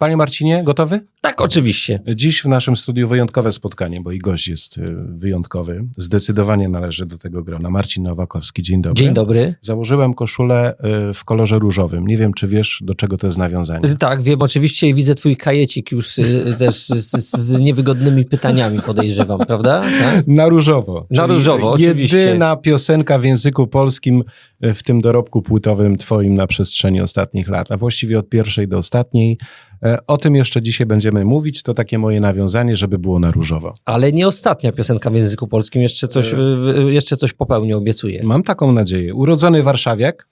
Panie Marcinie, gotowy? Tak, oczywiście. Dziś w naszym studiu wyjątkowe spotkanie, bo i gość jest e, wyjątkowy. Zdecydowanie należy do tego grona. Marcin Nowakowski, dzień dobry. Dzień dobry. Założyłem koszulę e, w kolorze różowym. Nie wiem, czy wiesz, do czego to jest nawiązanie. Tak, wiem, oczywiście i widzę twój kajecik już y, też z, z niewygodnymi pytaniami podejrzewam, prawda? Tak? Na różowo. Na różowo, oczywiście. Jedyna piosenka w języku polskim w tym dorobku płytowym twoim na przestrzeni ostatnich lat, a właściwie od pierwszej do ostatniej. E, O tym jeszcze dzisiaj będziemy mówić. To takie moje nawiązanie, żeby było na różowo. Ale nie ostatnia piosenka w języku polskim, jeszcze coś, y, jeszcze coś popełnię, obiecuję. Mam taką nadzieję. Urodzony warszawiak,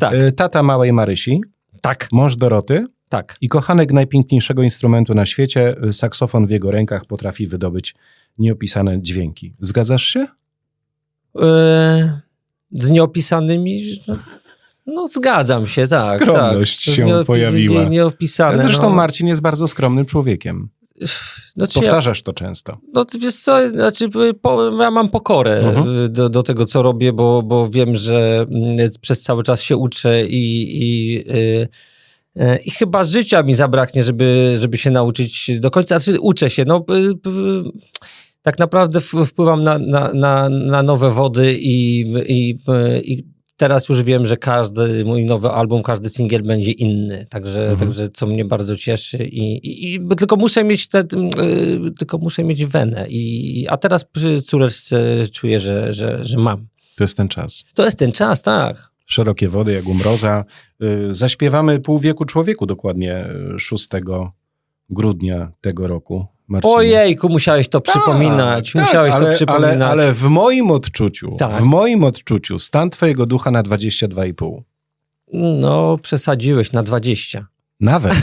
Tak, e, tata małej Marysi, tak, mąż Doroty tak. i kochanek najpiękniejszego instrumentu na świecie, e, saksofon w jego rękach potrafi wydobyć nieopisane dźwięki. Zgadzasz się? E, z nieopisanymi, no, no zgadzam się, tak. Skromność tak. się Nieopi- pojawiła. Nie, nieopisane. Zresztą no. Marcin jest bardzo skromnym człowiekiem. Znaczy, ja, Powtarzasz to często. no to wiesz co, znaczy, po, ja mam pokorę Mhm. do, do tego, co robię, bo, bo wiem, że mm, przez cały czas się uczę i, i, y, y, i chyba życia mi zabraknie, żeby, żeby się nauczyć do końca. Znaczy, uczę się. No, tak naprawdę wpływam na, na, na, na nowe wody i, i, i teraz już wiem, że każdy mój nowy album, każdy singiel będzie inny. Także, Mhm. także co mnie bardzo cieszy. I, i, tylko muszę mieć te, y, tylko muszę mieć wenę. I, a teraz przy córeczce czuję, że, że, że mam. To jest ten czas. To jest ten czas, tak. Szerokie wody jak u mroza. Y, Zaśpiewamy pół wieku człowieku dokładnie y, 6 grudnia tego roku. Marcinie. Ojejku, musiałeś to przypominać. Tak, musiałeś ale, to przypominać. Ale, ale w moim odczuciu, Tak. w moim odczuciu, stan twojego ducha na 22,5. No, przesadziłeś na 20. Nawet.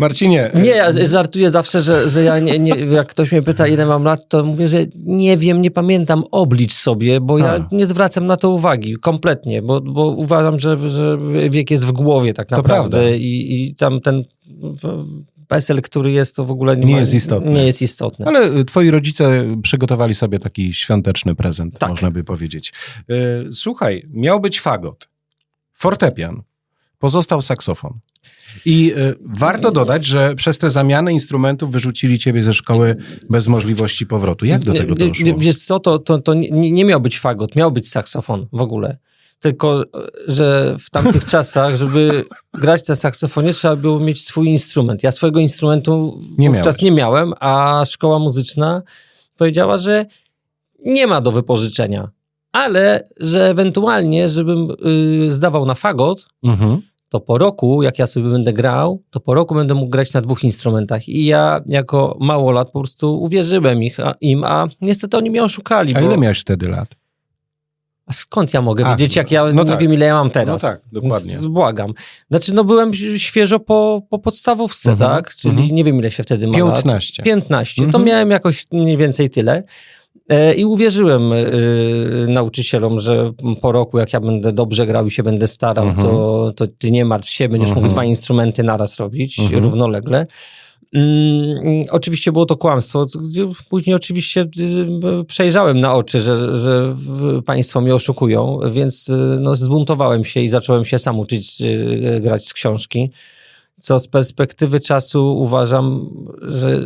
Marcinie. Nie, ja żartuję zawsze, że, że ja nie, nie, jak ktoś mnie pyta, ile mam lat, to mówię, że nie wiem, nie pamiętam, oblicz sobie, bo ja A. nie zwracam na to uwagi kompletnie, bo, bo uważam, że, że wiek jest w głowie tak naprawdę i, i tam ten PESEL, który jest, to w ogóle nie, Nie ma, jest istotny. Nie jest istotny. Ale y, twoi rodzice przygotowali sobie taki świąteczny prezent, Tak. można by powiedzieć. Y, Słuchaj, miał być fagot, fortepian, pozostał saksofon. I y, warto dodać, że przez te zamiany instrumentów wyrzucili ciebie ze szkoły bez możliwości powrotu. Jak do tego doszło? Wiesz co, to, to, to nie, nie miał być fagot, miał być saksofon w ogóle. Tylko, że w tamtych czasach, żeby grać na saksofonie, trzeba było mieć swój instrument. Ja swojego instrumentu Nie wówczas miałeś. nie miałem, a szkoła muzyczna powiedziała, że nie ma do wypożyczenia. Ale, że ewentualnie, żebym y, zdawał na fagot, Mhm. to po roku, jak ja sobie będę grał, to po roku będę mógł grać na dwóch instrumentach. I ja jako małolat po prostu uwierzyłem ich, a, im, a niestety oni mnie oszukali. A bo, ile miałeś wtedy lat? a skąd ja mogę wiedzieć, jak ja no nie tak. wiem, ile ja mam teraz? No tak, dokładnie. Więc błagam. Znaczy, no byłem świeżo po, po podstawówce, Mhm, tak? Czyli mhm. nie wiem, ile się wtedy ma lat. 15. 15. To Mhm. miałem jakoś mniej więcej tyle. E, I uwierzyłem y, nauczycielom, że po roku, jak ja będę dobrze grał i się będę starał, Mhm. to, to ty nie martw się, będziesz Mhm. mógł dwa instrumenty naraz robić Mhm. równolegle. Mm, oczywiście było to kłamstwo. Później oczywiście y, przejrzałem na oczy, że, że państwo mnie oszukują, więc no, zbuntowałem się i zacząłem się sam uczyć grać z książki. Co z perspektywy czasu uważam, że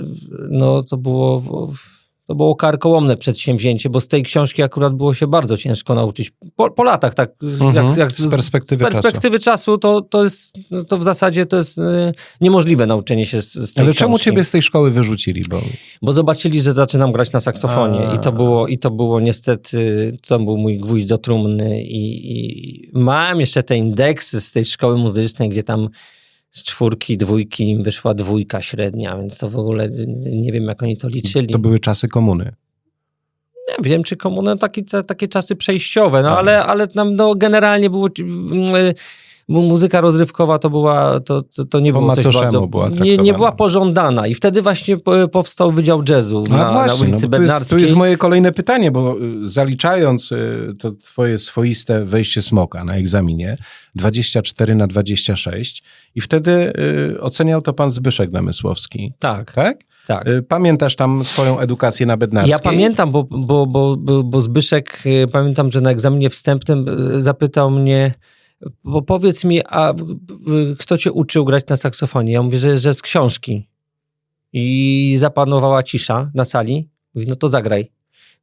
no, to było. To było karkołomne przedsięwzięcie, bo z tej książki akurat było się bardzo ciężko nauczyć. Po, po latach, tak. Mhm. Z perspektywy z perspektywy czasu, to, to jest, to w zasadzie to jest y, niemożliwe nauczenie się z, z tej Ale czemu książki. ciebie z tej szkoły wyrzucili? Bo Bo zobaczyli, że zaczynam grać na saksofonie A. i to było, i to było niestety, to był mój gwóźdź do trumny i, i mam jeszcze te indeksy z tej szkoły muzycznej, gdzie tam z czwórki, dwójki im wyszła dwójka średnia, więc to w ogóle nie wiem, jak oni to liczyli. to były czasy komuny. Nie wiem, czy komuny takie, te- takie czasy przejściowe, no A. ale, ale tam no, generalnie było... mm, y, mu- Muzyka rozrywkowa to była, to, to, to nie Po było coś bardzo... była nie, nie była pożądana i wtedy właśnie po- powstał Wydział Jazzu A na, na ulicy no bo to, jest, Bednarskiej. to jest moje kolejne pytanie, bo y, zaliczając y, to twoje swoiste wejście smoka na egzaminie 24 na 26 i wtedy y, oceniał to pan Zbyszek Namysłowski, Tak, tak? tak. Pamiętasz tam swoją edukację na Bednarskiej? Ja pamiętam, bo, bo, bo, bo, Zbyszek, pamiętam, że na egzaminie wstępnym zapytał mnie, bo powiedz mi, a kto cię uczył grać na saksofonie? Ja mówię, że, że z książki. I zapanowała cisza na sali. Mówi, no to zagraj.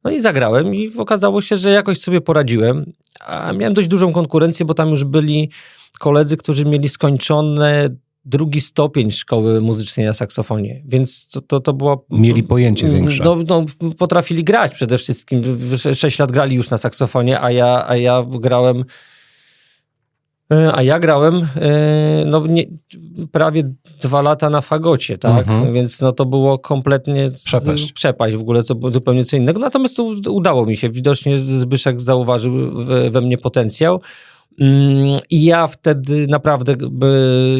No i zagrałem i okazało się, że jakoś sobie poradziłem. A miałem dość dużą konkurencję, bo tam już byli koledzy, którzy mieli skończone drugi stopień szkoły muzycznej na saksofonie, więc to, to, to było... Mieli pojęcie większe. No, no, potrafili grać przede wszystkim. Sześć lat grali już na saksofonie, a ja, a ja grałem a ja grałem e, no, nie, prawie dwa lata na fagocie, tak? Mhm. Więc no, to było kompletnie przepaść. przepaść w ogóle, co, zupełnie co innego. Natomiast to udało mi się. Widocznie Zbyszek zauważył we mnie potencjał. Mm, I ja wtedy naprawdę,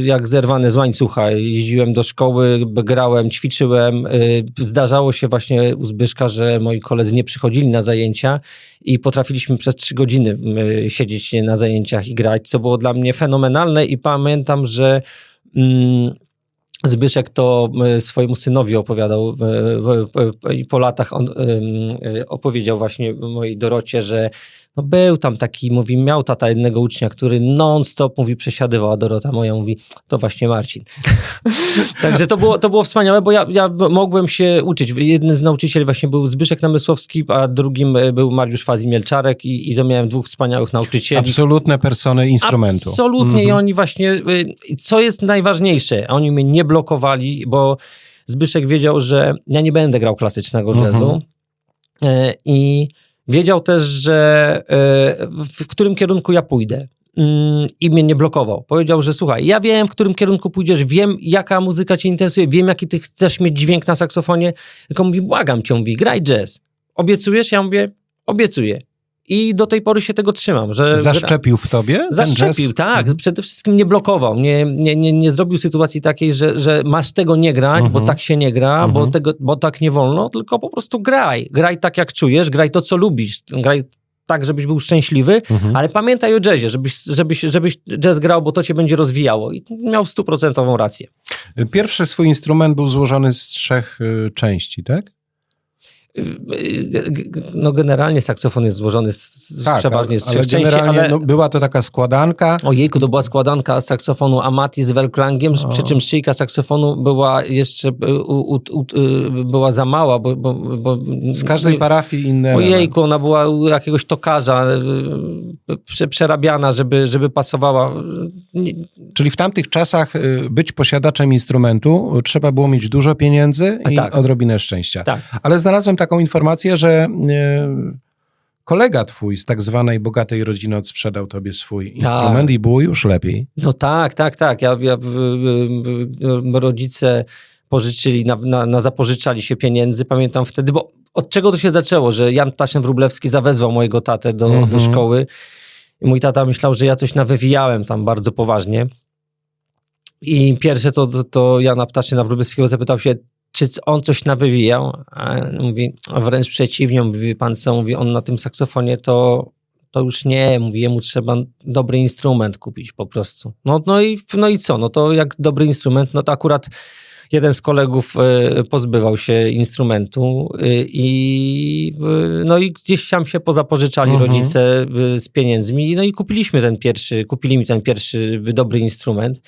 jak zerwany z łańcucha, jeździłem do szkoły, grałem, ćwiczyłem. Y, zdarzało się właśnie u Zbyszka, że moi koledzy nie przychodzili na zajęcia i potrafiliśmy przez trzy godziny y, siedzieć na zajęciach i grać, co było dla mnie fenomenalne. I pamiętam, że. Mm, Zbyszek to y, swojemu synowi opowiadał i po latach on opowiedział właśnie mojej Dorocie, że no był tam taki, mówi, miał tata jednego ucznia, który non-stop, mówi, przesiadywał, a Dorota moja mówi, to właśnie Marcin. Także to było, to było wspaniałe, bo ja, ja mogłem się uczyć. Jeden z nauczycieli właśnie był Zbyszek Namysłowski, a drugim e, był Mariusz Fazi-Mielczarek i, i to miałem dwóch wspaniałych nauczycieli. Absolutne persony instrumentu. Absolutnie i mhm. oni właśnie, e, co jest najważniejsze, oni mnie nie blokowali, bo Zbyszek wiedział, że ja nie będę grał klasycznego jazzu mhm. i Wiedział też, że e, w którym kierunku ja pójdę mm, i mnie nie blokował. Powiedział, że słuchaj, ja wiem, w którym kierunku pójdziesz, wiem, jaka muzyka cię interesuje, wiem, jaki ty chcesz mieć dźwięk na saksofonie, tylko mówi, błagam cię, mówi, graj jazz. Obiecujesz? Ja mówię, obiecuję. I do tej pory się tego trzymam. Że Zaszczepił w tobie? Zaszczepił, tak. Mhm. Przede wszystkim nie blokował. Nie, nie, nie, nie zrobił sytuacji takiej, że, że masz tego nie grać, mhm. bo tak się nie gra, mhm. bo, tego, bo tak nie wolno, tylko po prostu graj. Graj tak, jak czujesz, graj to, co lubisz. Graj tak, żebyś był szczęśliwy, mhm. ale pamiętaj o jazzie, żebyś, żebyś, żebyś jazz grał, bo to cię będzie rozwijało. I miał stuprocentową rację. Pierwszy swój instrument był złożony z trzech y, części, tak? No generalnie saksofon jest złożony z, tak, przeważnie z trzech ale części, ale... No, była to taka składanka. Ojejku, to była składanka saksofonu Amati z Welklangiem, o. przy czym szyjka saksofonu była jeszcze u, u, u, była za mała, bo, bo, bo... Z każdej parafii inne. Ojejku, ona była u jakiegoś tokarza y, przerabiana, żeby, żeby pasowała. Czyli w tamtych czasach y, być posiadaczem instrumentu trzeba było mieć dużo pieniędzy i tak. odrobinę szczęścia. Tak. Ale znalazłem taką informację, że e, kolega twój z tak zwanej bogatej rodziny odsprzedał tobie swój tak. instrument i było już lepiej. No tak, tak, tak. Ja, ja rodzice pożyczyli, na, na, na, zapożyczali się pieniędzy, pamiętam wtedy, bo od czego to się zaczęło, że Jan Ptaszyn-Wróblewski zawezwał mojego tatę do, -hmm. do mhm. szkoły i mój tata myślał, że ja coś nawywijałem tam bardzo poważnie. I pierwsze to, to, to Jana Ptaszyna-Wróblewskiego zapytał się, czy on coś nawywijał? A mówi, a wręcz przeciwnie, mówi pan co, mówi on na tym saksofonie to, to już nie, mówi, jemu trzeba dobry instrument kupić po prostu. No, no, i, no i co, no to jak dobry instrument, no to akurat jeden z kolegów e, pozbywał się instrumentu e, i no i gdzieś tam się pozapożyczali mhm. rodzice e, z pieniędzmi, no i kupiliśmy ten pierwszy, kupili mi ten pierwszy dobry instrument.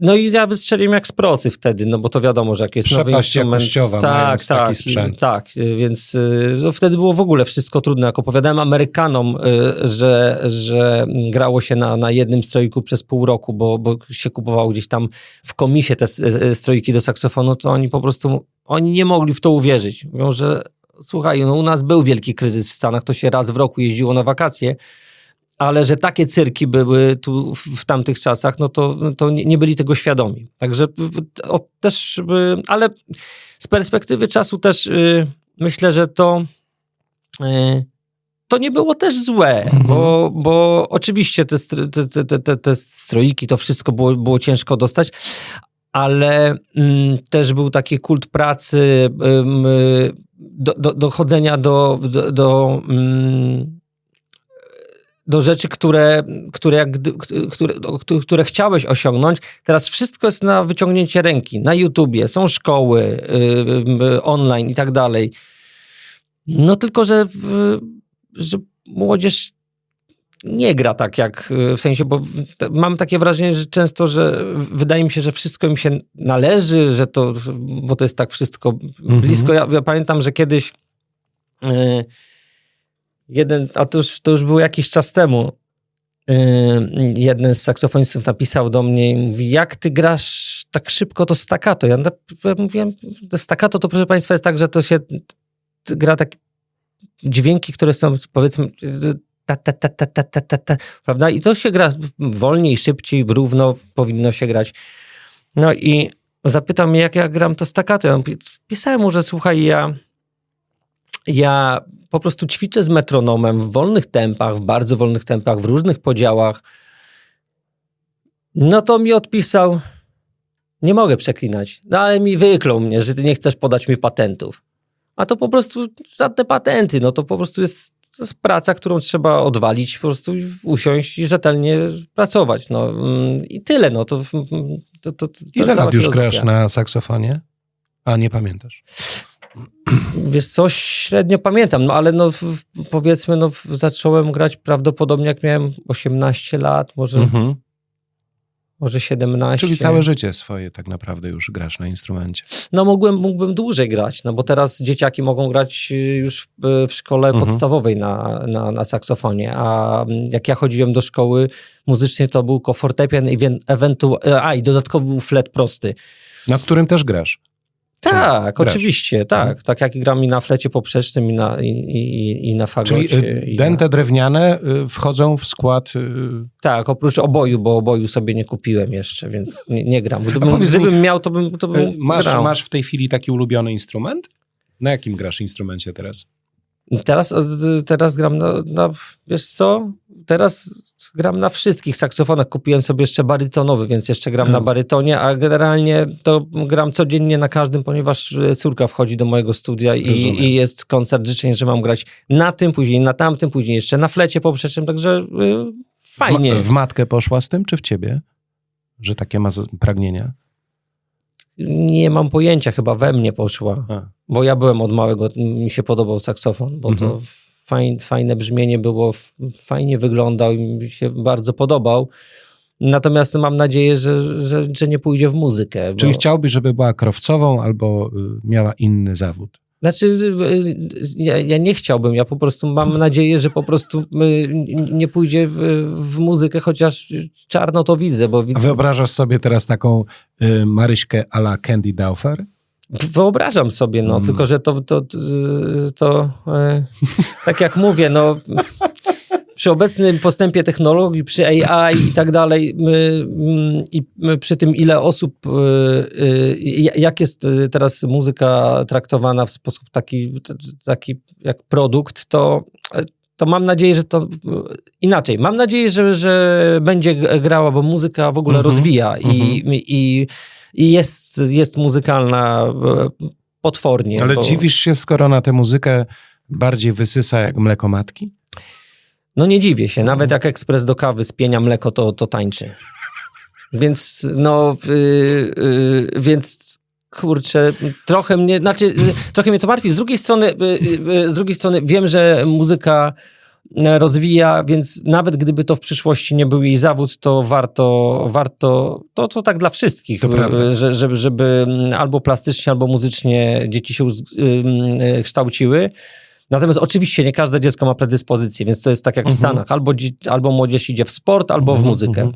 No i ja wystrzeliłem jak z procy wtedy, no bo to wiadomo, że jak jest Przepaść nowy instrument... jakościowa, tak, tak, taki sprzęt. Tak, więc y, no wtedy było w ogóle wszystko trudne. Jak opowiadałem Amerykanom, y, że, że grało się na, na jednym stroiku przez pół roku, bo, bo się kupowało gdzieś tam w komisie te y, stroiki do saksofonu, to oni po prostu, oni nie mogli w to uwierzyć. Mówią, że słuchaj, no u nas był wielki kryzys w Stanach, to się raz w roku jeździło na wakacje, ale że takie cyrki były tu w, tamtych czasach, no to, to nie, nie byli tego świadomi. Także o, też, ale z perspektywy czasu też y, myślę, że to y, to nie było też złe, mhm. bo, bo oczywiście te, te, te, te, stroiki, to wszystko było, było ciężko dostać, ale mm, też był taki kult pracy, do, do, dochodzenia do, do, do mm, do rzeczy, które, które, które, które chciałeś osiągnąć. Teraz wszystko jest na wyciągnięcie ręki. Na YouTubie, są szkoły yy, online i tak dalej. No tylko, że, yy, że młodzież nie gra tak jak, y, w sensie, bo mam takie wrażenie, że często, że wydaje mi się, że wszystko im się należy, że to, bo to jest tak wszystko Mhm. blisko. Ja, ja pamiętam, że kiedyś y, jeden, a to już, to już było jakiś czas temu, y, jeden z saksofonistów napisał do mnie i mówi, jak ty grasz tak szybko to staccato? Ja, mówiłem, to staccato to proszę państwa jest tak, że to się gra tak dźwięki, które są powiedzmy ta, ta, ta, ta, ta, ta, ta, ta, prawda? I to się gra wolniej, szybciej, równo powinno się grać. No i zapytał mnie, jak ja gram to staccato. Ja pisałem mu, że słuchaj, ja, ja po prostu ćwiczę z metronomem w wolnych tempach, w bardzo wolnych tempach, w różnych podziałach. No to mi odpisał, nie mogę przeklinać, no ale mi wyklął mnie, że ty nie chcesz podać mi patentów. A to po prostu żadne patenty, no to po prostu jest, jest praca, którą trzeba odwalić, po prostu usiąść i rzetelnie pracować. No i tyle, no to, to, to, to Ile lat już grasz na saksofonie? A nie pamiętasz. Wiesz co, średnio pamiętam, no ale no powiedzmy, no zacząłem grać prawdopodobnie jak miałem 18 lat, może, Mhm. może 17. Czyli całe życie swoje tak naprawdę już grasz na instrumencie. No mógłbym, mógłbym dłużej grać, no bo teraz dzieciaki mogą grać y, już w, w szkole Mhm. podstawowej na, na, na saksofonie, a mm, jak ja chodziłem do szkoły muzycznej, to był fortepian i wie- ewentu- a i dodatkowy był flet prosty. Na którym też grasz. Tak, grasz. oczywiście, tak. Mhm. Tak jak gram i na flecie poprzecznym i na, i, i, i na fagocie. Czyli y, dęte na... drewniane y, wchodzą w skład. y, Tak, oprócz oboju, bo oboju sobie nie kupiłem jeszcze, więc nie, nie gram. Gdybym, mi, gdybym miał, to bym, to bym Masz, grał. masz w tej chwili taki ulubiony instrument? Na jakim grasz instrumencie teraz? Teraz, teraz gram na, na, wiesz co, teraz gram na wszystkich saksofonach. Kupiłem sobie jeszcze barytonowy, więc jeszcze gram na Mhm. barytonie, a generalnie to gram codziennie na każdym, ponieważ e, córka wchodzi do mojego studia i, i jest koncert życzeń, że mam grać na tym, później na tamtym, później jeszcze na flecie poprzecznym, także y, fajnie. W, w matkę poszła z tym, czy w ciebie? Że takie ma pragnienia? Nie mam pojęcia, chyba we mnie poszła. A. Bo ja byłem od małego, mi się podobał saksofon, bo Mhm. to fajn, fajne brzmienie było, fajnie wyglądał i mi się bardzo podobał. Natomiast mam nadzieję, że, że, że nie pójdzie w muzykę. Czyli bo, chciałbyś, żeby była krowcową albo y, miała inny zawód? Znaczy, y, ja, ja nie chciałbym, ja po prostu mam nadzieję, że po prostu y, nie pójdzie w, w muzykę, chociaż czarno to widzę, bo A widzę, wyobrażasz sobie teraz taką y, Maryśkę a la Candy Dauffer? Wyobrażam sobie, no, Mm. tylko że to, to, to, to e, tak jak mówię, no, przy obecnym postępie technologii, przy AI i tak dalej, my, mm, i przy tym, ile osób, e, e, jak jest teraz muzyka traktowana w sposób taki, taki jak produkt, to to mam nadzieję, że to inaczej. Mam nadzieję, że, że będzie grała, bo muzyka w ogóle Mhm. rozwija i, Mhm. i, i jest, jest muzykalna e, potwornie. Ale bo, dziwisz się, skoro na tę muzykę bardziej wysysa jak mleko matki? No nie dziwię się. Nawet jak ekspres do kawy spienia mleko, to, to tańczy. Więc no, y, y, więc kurczę, trochę mnie, znaczy, y, trochę mnie to martwi. Z drugiej strony, y, y, z drugiej strony wiem, że muzyka rozwija, więc nawet gdyby to w przyszłości nie był jej zawód, to warto, warto to, to tak dla wszystkich, y, że, żeby, żeby albo plastycznie, albo muzycznie dzieci się uz- ym, y, kształciły. Natomiast oczywiście nie każde dziecko ma predyspozycję, więc to jest tak jak w Mhm. Stanach. Albo, albo młodzież idzie w sport, albo w Mhm, muzykę.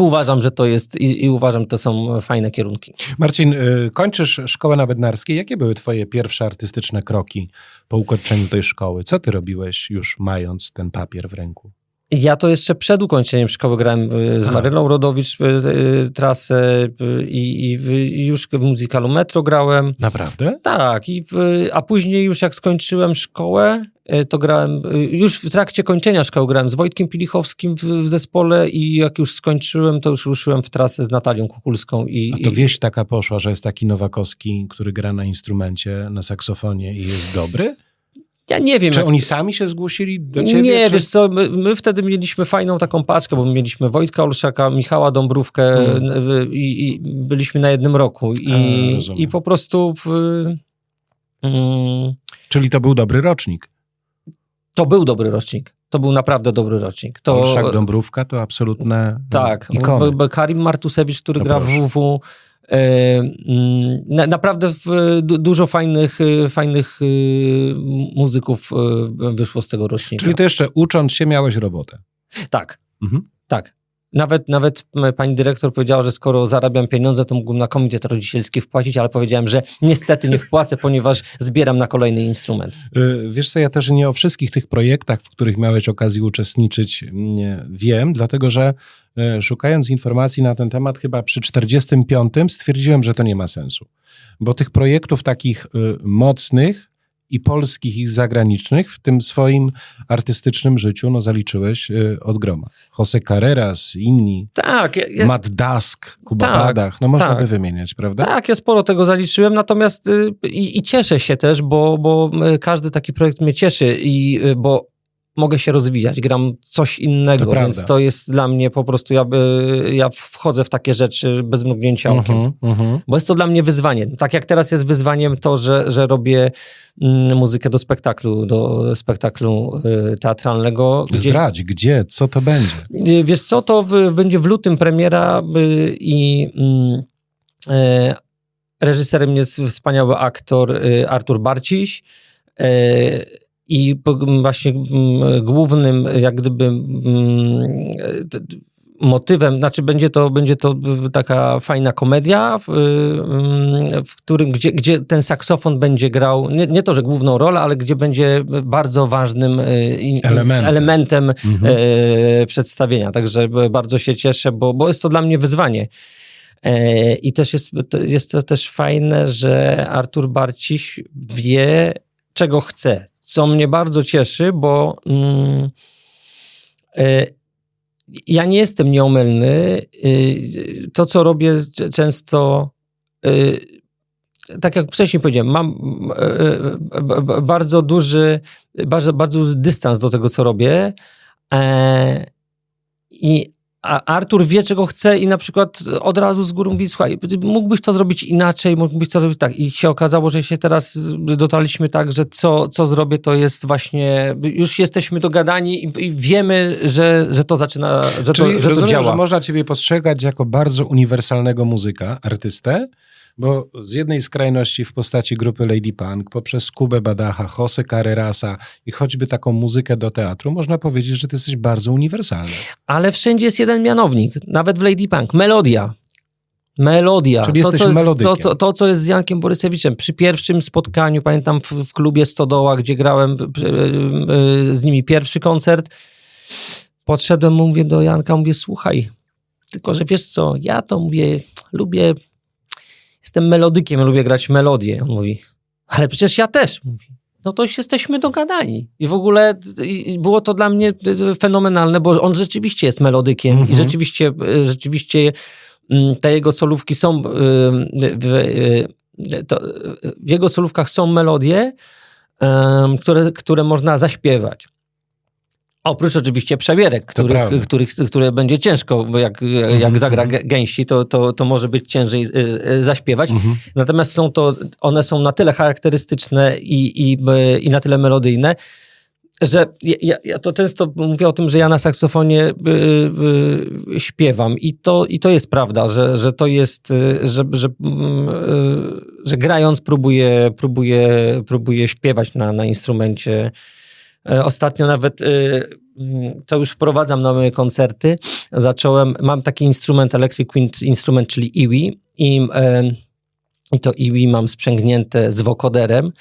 Uważam, że to jest i, i uważam, że to są fajne kierunki. Marcin, y, kończysz szkołę na Bednarskiej. Jakie były twoje pierwsze artystyczne kroki po ukończeniu tej szkoły? Co ty robiłeś już mając ten papier w ręku? Ja to jeszcze przed ukończeniem szkoły grałem y, z A. Maryną Rodowicz y, y, trasę i, i, już w muzykalu Metro grałem. Naprawdę? Tak, i, a później już jak skończyłem szkołę, to grałem, już w trakcie kończenia szkoły grałem z Wojtkiem Pilichowskim w, w zespole i jak już skończyłem, to już ruszyłem w trasę z Natalią Kukulską. I, A to i, wieść taka poszła, że jest taki Nowakowski, który gra na instrumencie, na saksofonie i jest dobry? Ja nie wiem, Czy jak, oni sami się zgłosili do ciebie? Nie, czy... wiesz co, my, my wtedy mieliśmy fajną taką paczkę, bo mieliśmy Wojtka Olszaka, Michała Dąbrówkę Hmm. y, i, i byliśmy na jednym roku i, A, rozumiem. i po prostu w, mm, Czyli to był dobry rocznik. to był dobry rocznik. To był naprawdę dobry rocznik. To, Olszak Dąbrówka to absolutne tak, ikony. Karim Martusewicz, który No gra proszę. w WW, e, naprawdę w, du, dużo fajnych, e, fajnych e, muzyków e, wyszło z tego rocznika. Czyli to jeszcze ucząc się miałeś robotę. Tak, Mhm. tak. Nawet, nawet pani dyrektor powiedziała, że skoro zarabiam pieniądze, to mógłbym na komitet rodzicielski wpłacić, ale powiedziałem, że niestety nie wpłacę, ponieważ zbieram na kolejny instrument. Wiesz co, ja też nie o wszystkich tych projektach, w których miałeś okazję uczestniczyć, wiem, dlatego że szukając informacji na ten temat, chyba przy 45 stwierdziłem, że to nie ma sensu. Bo tych projektów takich y, mocnych i polskich, i zagranicznych w tym swoim artystycznym życiu no, zaliczyłeś y, od groma. Jose Carreras, inni, Tak, ja, ja, Matt Dusk, Kuba Tak, Badach, no można tak. by wymieniać, prawda? Tak, ja sporo tego zaliczyłem, natomiast y, i, i cieszę się też, bo, bo każdy taki projekt mnie cieszy i bo mogę się rozwijać, gram coś innego, To więc to jest dla mnie po prostu, ja, ja wchodzę w takie rzeczy bez mrugnięcia okiem. Mhm, mhm. Bo jest to dla mnie wyzwanie. Tak jak teraz jest wyzwaniem to, że, że robię mm, muzykę do spektaklu, do spektaklu y, teatralnego. gdzie- Zdradź, gdzie, co to będzie? Y, Wiesz co, to w, będzie w lutym premiera y, i mm, reżyserem jest wspaniały aktor Artur Barciś i właśnie głównym jak gdyby motywem, znaczy będzie to, będzie to taka fajna komedia, w, w którym, gdzie, gdzie ten saksofon będzie grał, nie, nie to, że główną rolę, ale gdzie będzie bardzo ważnym in- Elementem. elementem Mhm. e, przedstawienia. Także bardzo się cieszę, bo, bo jest to dla mnie wyzwanie. E, I też jest, to- jest to też fajne, że Artur Barciś wie, czego chce, co mnie bardzo cieszy, bo mm, e, ja nie jestem nieomylny. Y, To, co robię często, y, tak jak wcześniej powiedziałem, mam y, y, bardzo duży, bardzo, bardzo dystans do tego, co robię. I a Artur wie, czego chce i na przykład od razu z góry mówi, słuchaj, mógłbyś to zrobić inaczej, mógłbyś to zrobić tak. I się okazało, że się teraz dotarliśmy tak, że co, co zrobię, to jest właśnie, już jesteśmy dogadani i, i wiemy, że, że to zaczyna, że Czyli to, że to rozumiem, działa. że można ciebie postrzegać jako bardzo uniwersalnego muzyka, artystę, bo z jednej skrajności w postaci grupy Lady Punk, poprzez Kubę Badacha, Jose Carrerasa i choćby taką muzykę do teatru, można powiedzieć, że ty jesteś bardzo uniwersalny. Ale wszędzie jest jeden mianownik, nawet w Lady Punk. Melodia. Melodia. Czyli jesteś co jest, to, to, to, co jest z Jankiem Borysewiczem. Przy pierwszym spotkaniu, pamiętam w, w klubie Stodoła, gdzie grałem y, y, z nimi pierwszy koncert, podszedłem, mówię do Janka, mówię, słuchaj, tylko że wiesz co, ja to mówię, lubię, jestem melodykiem, lubię grać melodię. On mówi, ale przecież ja też. Mówi, no to jesteśmy dogadani. I w ogóle było to dla mnie y, fenomenalne, bo on rzeczywiście jest melodykiem Mhm. i rzeczywiście, y, rzeczywiście mm, te jego solówki są, y, w, y, y, w jego solówkach są melodie, które, które można zaśpiewać. Oprócz oczywiście przebierek, których, których, które będzie ciężko, bo jak, jak Mhm, zagra mhm. gę- gęsi, to, to, to może być ciężej y, y, zaśpiewać. Mhm. Natomiast są to, one są na tyle charakterystyczne i, i, i na tyle melodyjne, że ja- ja, to często mówię o tym, że ja na saksofonie y, y, śpiewam i to, i to jest prawda, że, że to jest, że, że, y, że grając próbuję, próbuję, próbuję śpiewać na, na instrumencie. E, Ostatnio nawet y, mm, to już wprowadzam na moje koncerty. Zacząłem, mam taki instrument Electric Wind instrument, czyli iwi i, i to iwi mam sprzęgnięte z wokoderem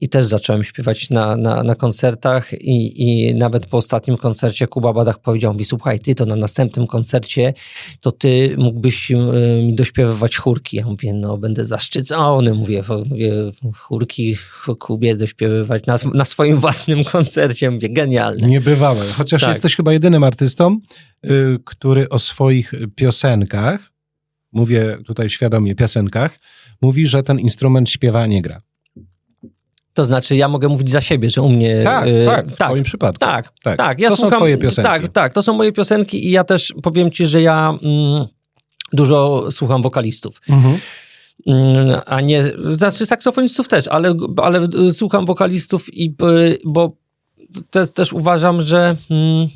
i też zacząłem śpiewać na, na, na koncertach i, i nawet po ostatnim koncercie Kuba Badach powiedział mi, słuchaj, ty to na następnym koncercie to ty mógłbyś e, mi dośpiewywać chórki. Ja mówię, no będę zaszczycony, mówię, mówię chórki w Kubie dośpiewywać na, na swoim własnym koncercie. Mówię, genialne. Niebywałe. Chociaż Tak. jesteś chyba jedynym artystą, y, który o swoich piosenkach, mówię tutaj świadomie piosenkach, mówi, że ten instrument śpiewa, nie gra. To znaczy, ja mogę mówić za siebie, że u mnie... Tak, e, tak, w twoim przypadku. Tak, Tak. tak. ja To są słucham, twoje piosenki. Tak, tak, to są moje piosenki i ja też powiem ci, że ja mm, dużo słucham wokalistów. Mhm. Mm, A nie, znaczy saksofonistów też, ale, ale y, słucham wokalistów i y, bo te, też uważam, że, mm,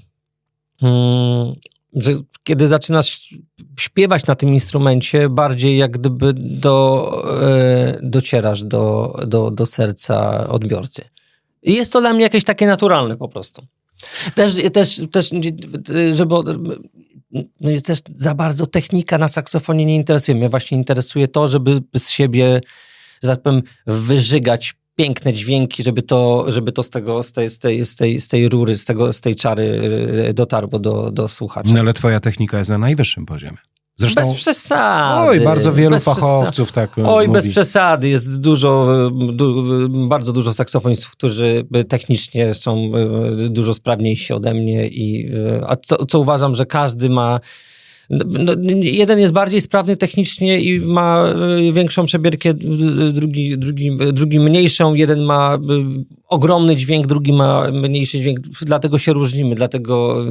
mm, że kiedy zaczynasz śpiewać na tym instrumencie, bardziej jak gdyby do, e, docierasz do, do, do serca odbiorcy. I jest to dla mnie jakieś takie naturalne po prostu. Też, też, też żeby no też za bardzo technika na saksofonie nie interesuje. Mnie właśnie interesuje to, żeby z siebie, że tak powiem, wyżygać piękne dźwięki, żeby to, żeby to z, tego, z, tej, z, tej, z, tej, z tej rury, z, tego, z tej czary e, dotarło do, do słuchacza. No ale twoja technika jest na najwyższym poziomie. Zresztą, bez przesady. Oj, bardzo wielu fachowców tak Oj, mówi. bez przesady. Jest dużo, du, bardzo dużo saksofonistów, którzy technicznie są e, dużo sprawniejsi ode mnie. I, e, a co, co uważam, że każdy ma no, jeden jest bardziej sprawny technicznie i ma e, większą przebierkę, drugi, drugi, drugi mniejszą, jeden ma ogromny dźwięk, drugi ma mniejszy dźwięk, dlatego się różnimy, dlatego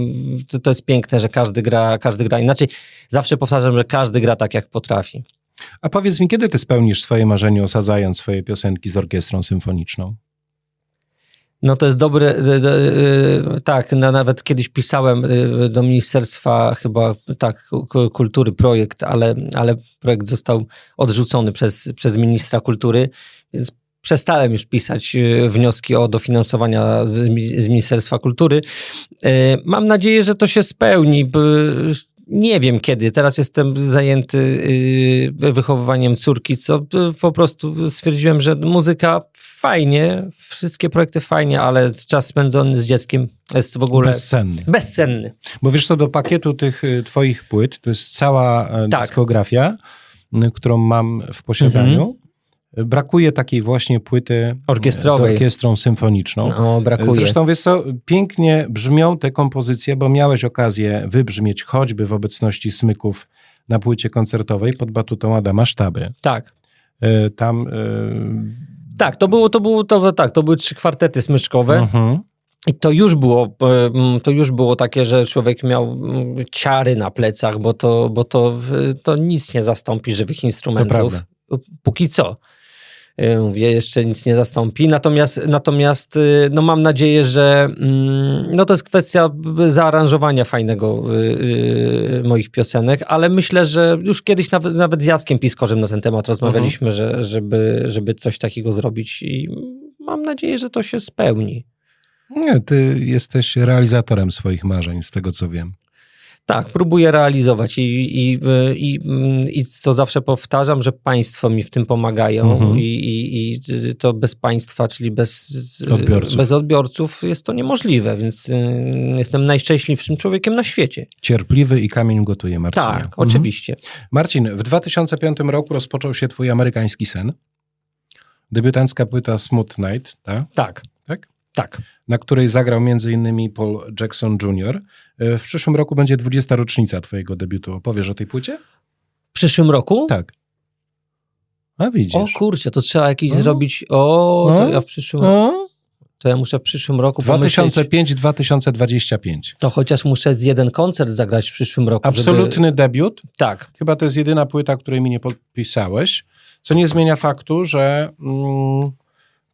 to jest piękne, że każdy gra, każdy gra inaczej. Zawsze powtarzam, że każdy gra tak, jak potrafi. A powiedz mi, kiedy ty spełnisz swoje marzenie, osadzając swoje piosenki z orkiestrą symfoniczną? No to jest dobre, tak, nawet kiedyś pisałem y, do Ministerstwa chyba tak kultury projekt, ale, ale projekt został odrzucony przez, przez ministra kultury, więc przestałem już pisać wnioski o dofinansowania z, z Ministerstwa Kultury. Mam nadzieję, że to się spełni. Nie wiem kiedy. Teraz jestem zajęty wychowywaniem córki, co po prostu stwierdziłem, że muzyka fajnie, wszystkie projekty fajnie, ale czas spędzony z dzieckiem jest w ogóle... Bezcenny. Bezcenny. Bo wiesz co, do pakietu tych y, twoich płyt, to jest cała e, tak. dyskografia, którą mam w posiadaniu. Mhm. Brakuje takiej właśnie płyty orkiestrowej. z orkiestrą symfoniczną. No, brakuje. Zresztą wiesz co, pięknie brzmią te kompozycje, bo miałeś okazję wybrzmieć choćby w obecności smyków na płycie koncertowej pod batutą Adama Sztaby. Tak. E, tam e, tak, to było, to było, to, tak, to były trzy kwartety smyczkowe. Mhm. I to już było, to już było takie, że człowiek miał ciary na plecach, bo to, bo to, to nic nie zastąpi żywych instrumentów. Póki co. Y, mówię, jeszcze nic nie zastąpi. Natomiast, natomiast y, no mam nadzieję, że mm, no to jest kwestia zaaranżowania fajnego y, moich piosenek, ale myślę, że już kiedyś nawet, nawet z Jaskiem Piskorzem na ten temat rozmawialiśmy, mhm. że, żeby, żeby coś takiego zrobić i mam nadzieję, że to się spełni. Nie, ty jesteś realizatorem swoich marzeń, z tego co wiem. Tak, próbuję realizować i, i, i, i co zawsze powtarzam, że państwo mi w tym pomagają mhm. I, i, i to bez państwa, czyli bez odbiorców. bez odbiorców jest to niemożliwe, więc y, jestem najszczęśliwszym człowiekiem na świecie. Cierpliwy i kamień gotuje, Marcin. Tak, mhm. oczywiście. Marcin, w 2005 roku rozpoczął się twój amerykański sen. Debiutancka płyta Smooth Night, tak? Tak. Tak? Na której zagrał m.in. Paul Jackson Jr. E, w przyszłym roku będzie 20. rocznica twojego debiutu. Opowiesz o tej płycie? W przyszłym roku? Tak. A widzisz. O kurczę, to trzeba jakiś o. zrobić... O, to ja w przyszłym... O. To ja muszę w przyszłym roku 2005-2025. To chociaż muszę z jeden koncert zagrać w przyszłym roku. Absolutny żeby... debiut. Tak. Chyba to jest jedyna płyta, której mi nie podpisałeś. Co nie zmienia faktu, że... Mm,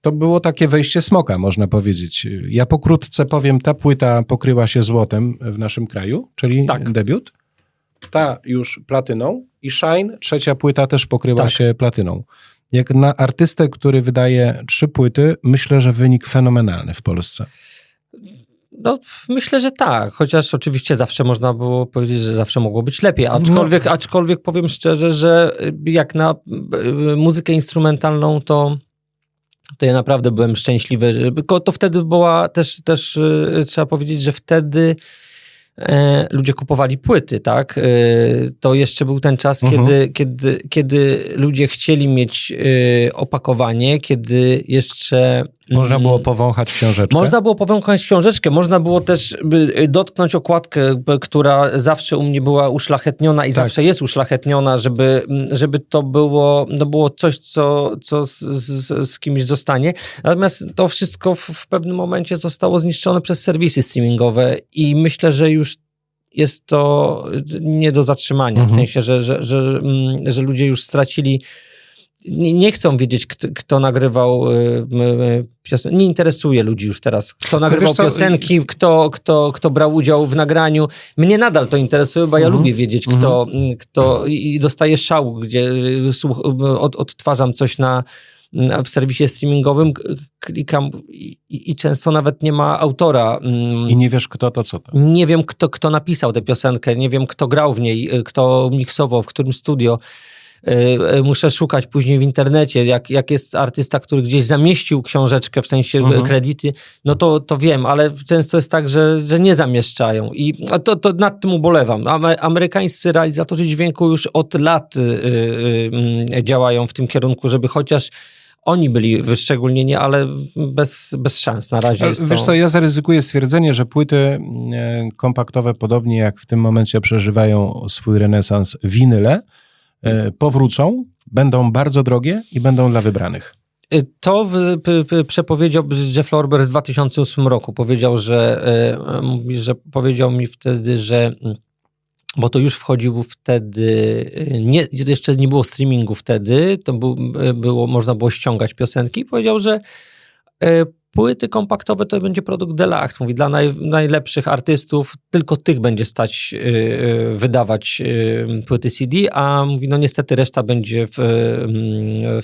to było takie wejście smoka, można powiedzieć. Ja pokrótce powiem, ta płyta pokryła się złotem w naszym kraju, czyli tak. debiut. Ta już platyną i Shine, trzecia płyta też pokryła tak. się platyną. Jak na artystę, który wydaje trzy płyty, myślę, że wynik fenomenalny w Polsce. No, myślę, że tak, chociaż oczywiście zawsze można było powiedzieć, że zawsze mogło być lepiej, aczkolwiek, no. aczkolwiek powiem szczerze, że jak na y, muzykę instrumentalną to to ja naprawdę byłem szczęśliwy. To wtedy była też, też y, trzeba powiedzieć, że wtedy e, ludzie kupowali płyty, tak? E, to jeszcze był ten czas, mhm. kiedy, kiedy, kiedy ludzie chcieli mieć e, opakowanie, kiedy jeszcze można było powąchać książeczkę? Można było powąchać książeczkę, można było też dotknąć okładkę, która zawsze u mnie była uszlachetniona i tak. zawsze jest uszlachetniona, żeby, żeby to było, no było coś, co, co z, z, z kimś zostanie. Natomiast to wszystko w, w pewnym momencie zostało zniszczone przez serwisy streamingowe i myślę, że już jest to nie do zatrzymania. Mhm. W sensie, że, że, że, że ludzie już stracili nie, nie chcą wiedzieć, kto, kto nagrywał y, piosenki. Nie interesuje ludzi już teraz, kto nagrywał piosenki, kto, kto, kto brał udział w nagraniu. Mnie nadal to interesuje, bo ja mhm. lubię wiedzieć, kto, mhm. kto i dostaję szału, gdzie y, słuch, od, odtwarzam coś na w serwisie streamingowym, klikam i, i, często nawet nie ma autora. Mm. I nie wiesz, kto to co to. Nie wiem, kto, kto napisał tę piosenkę, nie wiem, kto grał w niej, kto miksował, w którym studio. Y, y, muszę szukać później w internecie, jak, jak jest artysta, który gdzieś zamieścił książeczkę, w sensie mhm. kredyty, no to, to wiem, ale często jest tak, że, że nie zamieszczają i to, to nad tym ubolewam. Amerykańscy realizatorzy dźwięku już od lat y, działają w tym kierunku, żeby chociaż oni byli wyszczególnieni, ale bez, bez szans na razie. Jest Wiesz to... co, ja zaryzykuję stwierdzenie, że płyty e, kompaktowe, podobnie jak w tym momencie przeżywają swój renesans winyle, e, powrócą, będą bardzo drogie i będą dla wybranych. E, to w, p, przepowiedział Jeff Lorber w 2008 roku. Powiedział, że, że powiedział mi wtedy, że bo to już wchodził wtedy, y, nie, jeszcze nie było streamingu wtedy, to był, y, było, można było ściągać piosenki i powiedział, że y, płyty kompaktowe to będzie produkt deluxe. Mówi, dla naj, najlepszych artystów tylko tych będzie stać wydawać płyty CD, a mówi, no niestety reszta będzie w,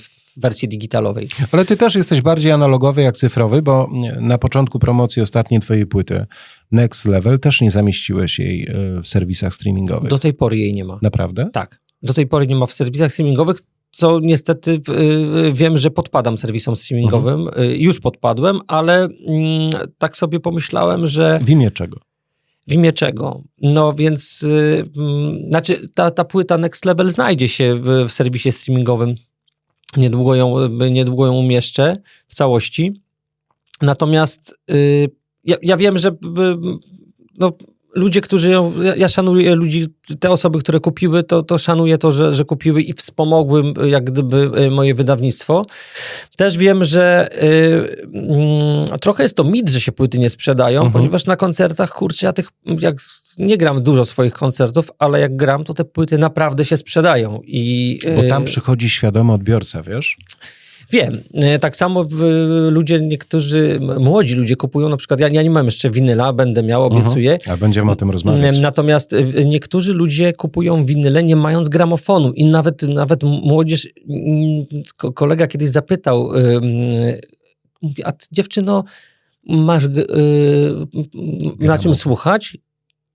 w wersji digitalowej. Ale ty też jesteś bardziej analogowy jak cyfrowy, bo na początku promocji ostatniej twojej płyty Next Level też nie zamieściłeś jej w serwisach streamingowych. Do tej pory jej nie ma. Naprawdę? Tak. Do tej pory nie ma w serwisach streamingowych, co niestety e, wiem, że podpadam serwisom streamingowym. Mhm. E, już podpadłem, ale mm, tak sobie pomyślałem, że... W imię czego? W imię czego? No więc, yy, znaczy ta, ta płyta Next Level znajdzie się w, w serwisie streamingowym Niedługo ją, niedługo ją umieszczę w całości. Natomiast y, ja, ja, wiem, że y, no, ludzie, którzy ją, ja, szanuję ludzi, te osoby, które kupiły, to, to szanuję to, że, że kupiły i wspomogły jak gdyby y, moje wydawnictwo. Też wiem, że y, y, trochę jest to mit, że się płyty nie sprzedają, mhm. ponieważ na koncertach, kurczę, ja tych, jak nie gram dużo swoich koncertów, ale jak gram, to te płyty naprawdę się sprzedają. I, Bo tam y, przychodzi świadomy odbiorca, wiesz? Wiem. E, tak samo ludzie, niektórzy, młodzi ludzie kupują, na przykład, ja, ja nie mam jeszcze winyla, będę miał, mhm. obiecuję. A będziemy o tym rozmawiać. Natomiast e, niektórzy ludzie kupują winyle nie mając gramofonu i nawet, nawet młodzież, kolega kiedyś zapytał, mówi, a dziewczyno, masz na czym słuchać?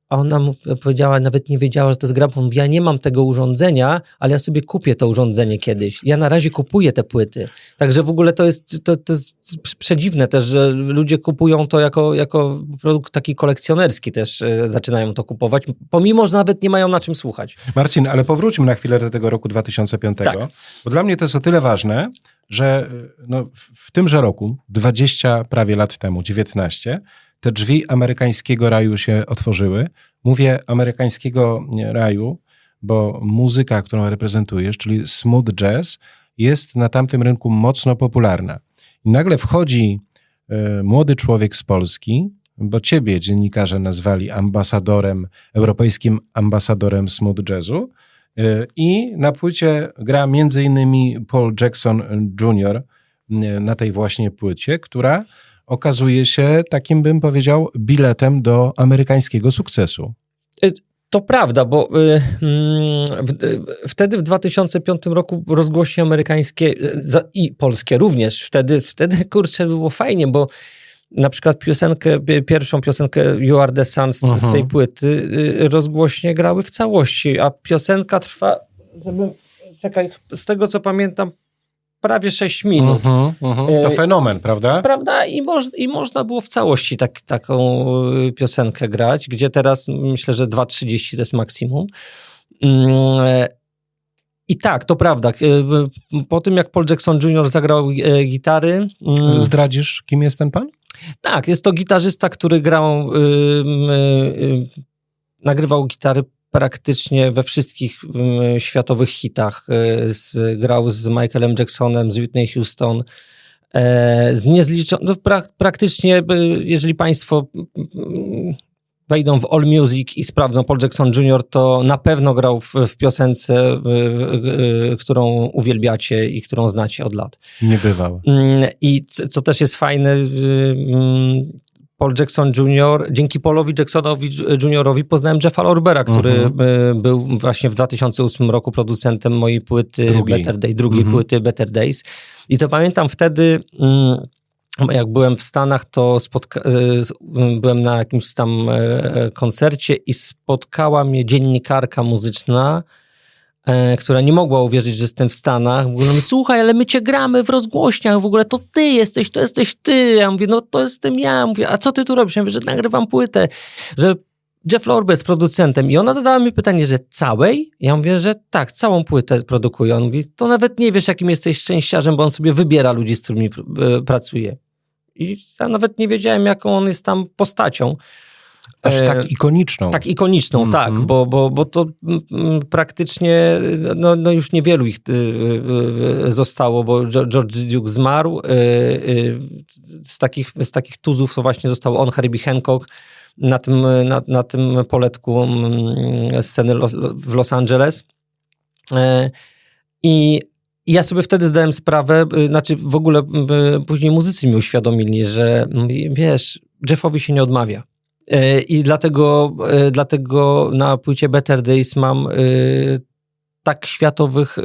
A ona mu powiedziała, nawet nie wiedziała, że to jest gramofon. Ja nie mam tego urządzenia, ale ja sobie kupię to urządzenie kiedyś. Ja na razie kupuję te płyty. Także w ogóle to jest, to, to jest przedziwne też, że ludzie kupują to jako, jako produkt taki kolekcjonerski też e, zaczynają to kupować, pomimo, że nawet nie mają na czym słuchać. Marcin, ale powróćmy na chwilę do tego roku 2005, tak. bo dla mnie to jest o tyle ważne, że e, no, w tymże roku, 20 prawie lat temu, 19, te drzwi amerykańskiego raju się otworzyły. Mówię amerykańskiego raju, bo muzyka, którą reprezentujesz, czyli smooth jazz, jest na tamtym rynku mocno popularna. I nagle wchodzi y, młody człowiek z Polski, bo ciebie dziennikarze nazwali ambasadorem, europejskim ambasadorem smooth jazzu. Y, I na płycie gra innymi Paul Jackson Jr. Y, na tej właśnie płycie, która okazuje się takim, bym powiedział, biletem do amerykańskiego sukcesu. Y, to prawda, bo y, mm, wtedy w 2005 roku rozgłośnie amerykańskie i polskie również, wtedy, wtedy kurczę było fajnie, bo na przykład piosenkę, pierwszą piosenkę You Are The Sun z, z tej mhm. płyty y, rozgłośnie grały w całości, a piosenka trwa, żeby, czekaj, z tego co pamiętam, prawie 6 minut. -huh, uh -huh. To fenomen, prawda? Prawda? I, moż, i można było w całości tak, taką y, piosenkę grać, gdzie teraz myślę, że 2.30 to jest maksimum. Mm, e, I tak, to prawda. Y, po tym, jak Paul Jackson Jr. zagrał e, gitary. Mm, Zdradzisz, kim jest ten pan? Tak, jest to gitarzysta, który grał, nagrywał gitary praktycznie we wszystkich mm, światowych hitach. Y, z, grał z Michaelem Jacksonem, z Whitney Houston, e, z niezliczonym, no, pra, praktycznie, y, jeżeli Państwo wejdą w All Music i sprawdzą Paul Jackson Jr., to na pewno grał w, w piosence, y, y, którą uwielbiacie i którą znacie od lat. Nie bywał. Mm, I c- co też jest fajne, Paul Jackson Jr., dzięki Paulowi Jacksonowi Jr.owi poznałem Jeffa Lorbera, który Mhm. y, był właśnie w 2008 roku producentem mojej płyty Drugiej. Better Day, drugiej Mhm. płyty Better Days. I to pamiętam wtedy, mm, jak byłem w Stanach, to y, byłem na jakimś tam e, koncercie i spotkała mnie dziennikarka muzyczna, e, która nie mogła uwierzyć, że jestem w Stanach. Mówi, słuchaj, ale my cię gramy w rozgłośniach, w ogóle to ty jesteś, to jesteś ty. Ja mówię, no to jestem ja. Mówię, a co ty tu robisz? Ja mówię, że nagrywam płytę, że Jeff Lorbe jest producentem i ona zadała mi pytanie, że całej? Ja mówię, że tak, całą płytę produkuje. On mówi, to nawet nie wiesz, jakim jesteś szczęściarzem, bo on sobie wybiera ludzi, z którymi pr- e, pracuje. I ja nawet nie wiedziałem, jaką on jest tam postacią. Aż E, tak ikoniczną. tak, ikoniczną, Mhm. tak, bo, bo, bo to mm, mm, praktycznie no, no już niewielu ich y, y, y, zostało, bo George Duke zmarł. Z, takich, z takich tuzów to właśnie został on, Herbie Hancock, na tym, na, na tym poletku mm, sceny w Los Angeles. E, I i ja sobie wtedy zdałem sprawę, znaczy w ogóle później muzycy mi uświadomili, że wiesz, Jeffowi się nie odmawia. E, I dlatego, e, dlatego na płycie Better Days mam e, tak światowych.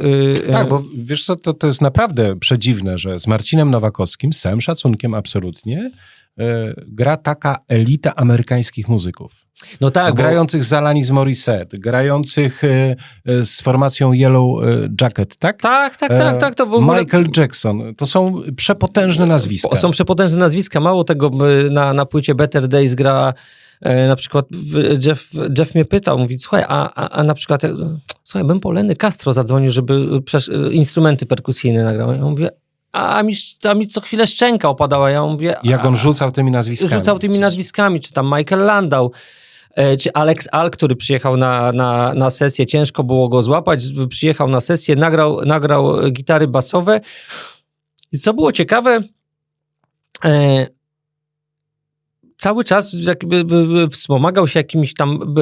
Tak, bo wiesz co, to, to jest naprawdę przedziwne, że z Marcinem Nowakowskim, z całym szacunkiem absolutnie, gra taka elita amerykańskich muzyków. No tak, bo, grających z Alanis Morissette, grających e, e, z formacją Yellow e, Jacket, tak? tak, tak, tak, tak. To ogóle, Michael Jackson. To są przepotężne nazwiska. Są przepotężne nazwiska. Mało tego, na, na płycie Better Days gra na przykład Jeff, Jeff mnie pytał, mówi, słuchaj, a, a, a na przykład, słuchaj, bym po Lenny Castro zadzwonił, żeby instrumenty perkusyjne nagrał. Ja mówię, a mi, a mi co chwilę szczęka opadała. Ja mówię, Jak on rzucał tymi nazwiskami. rzucał tymi nazwiskami, czy tam Michael Landau, czy Alex Al, który przyjechał na, na, na sesję, ciężko było go złapać, przyjechał na sesję, nagrał, nagrał gitary basowe. I co było ciekawe, e, cały czas jakby by- by wspomagał się jakimiś tam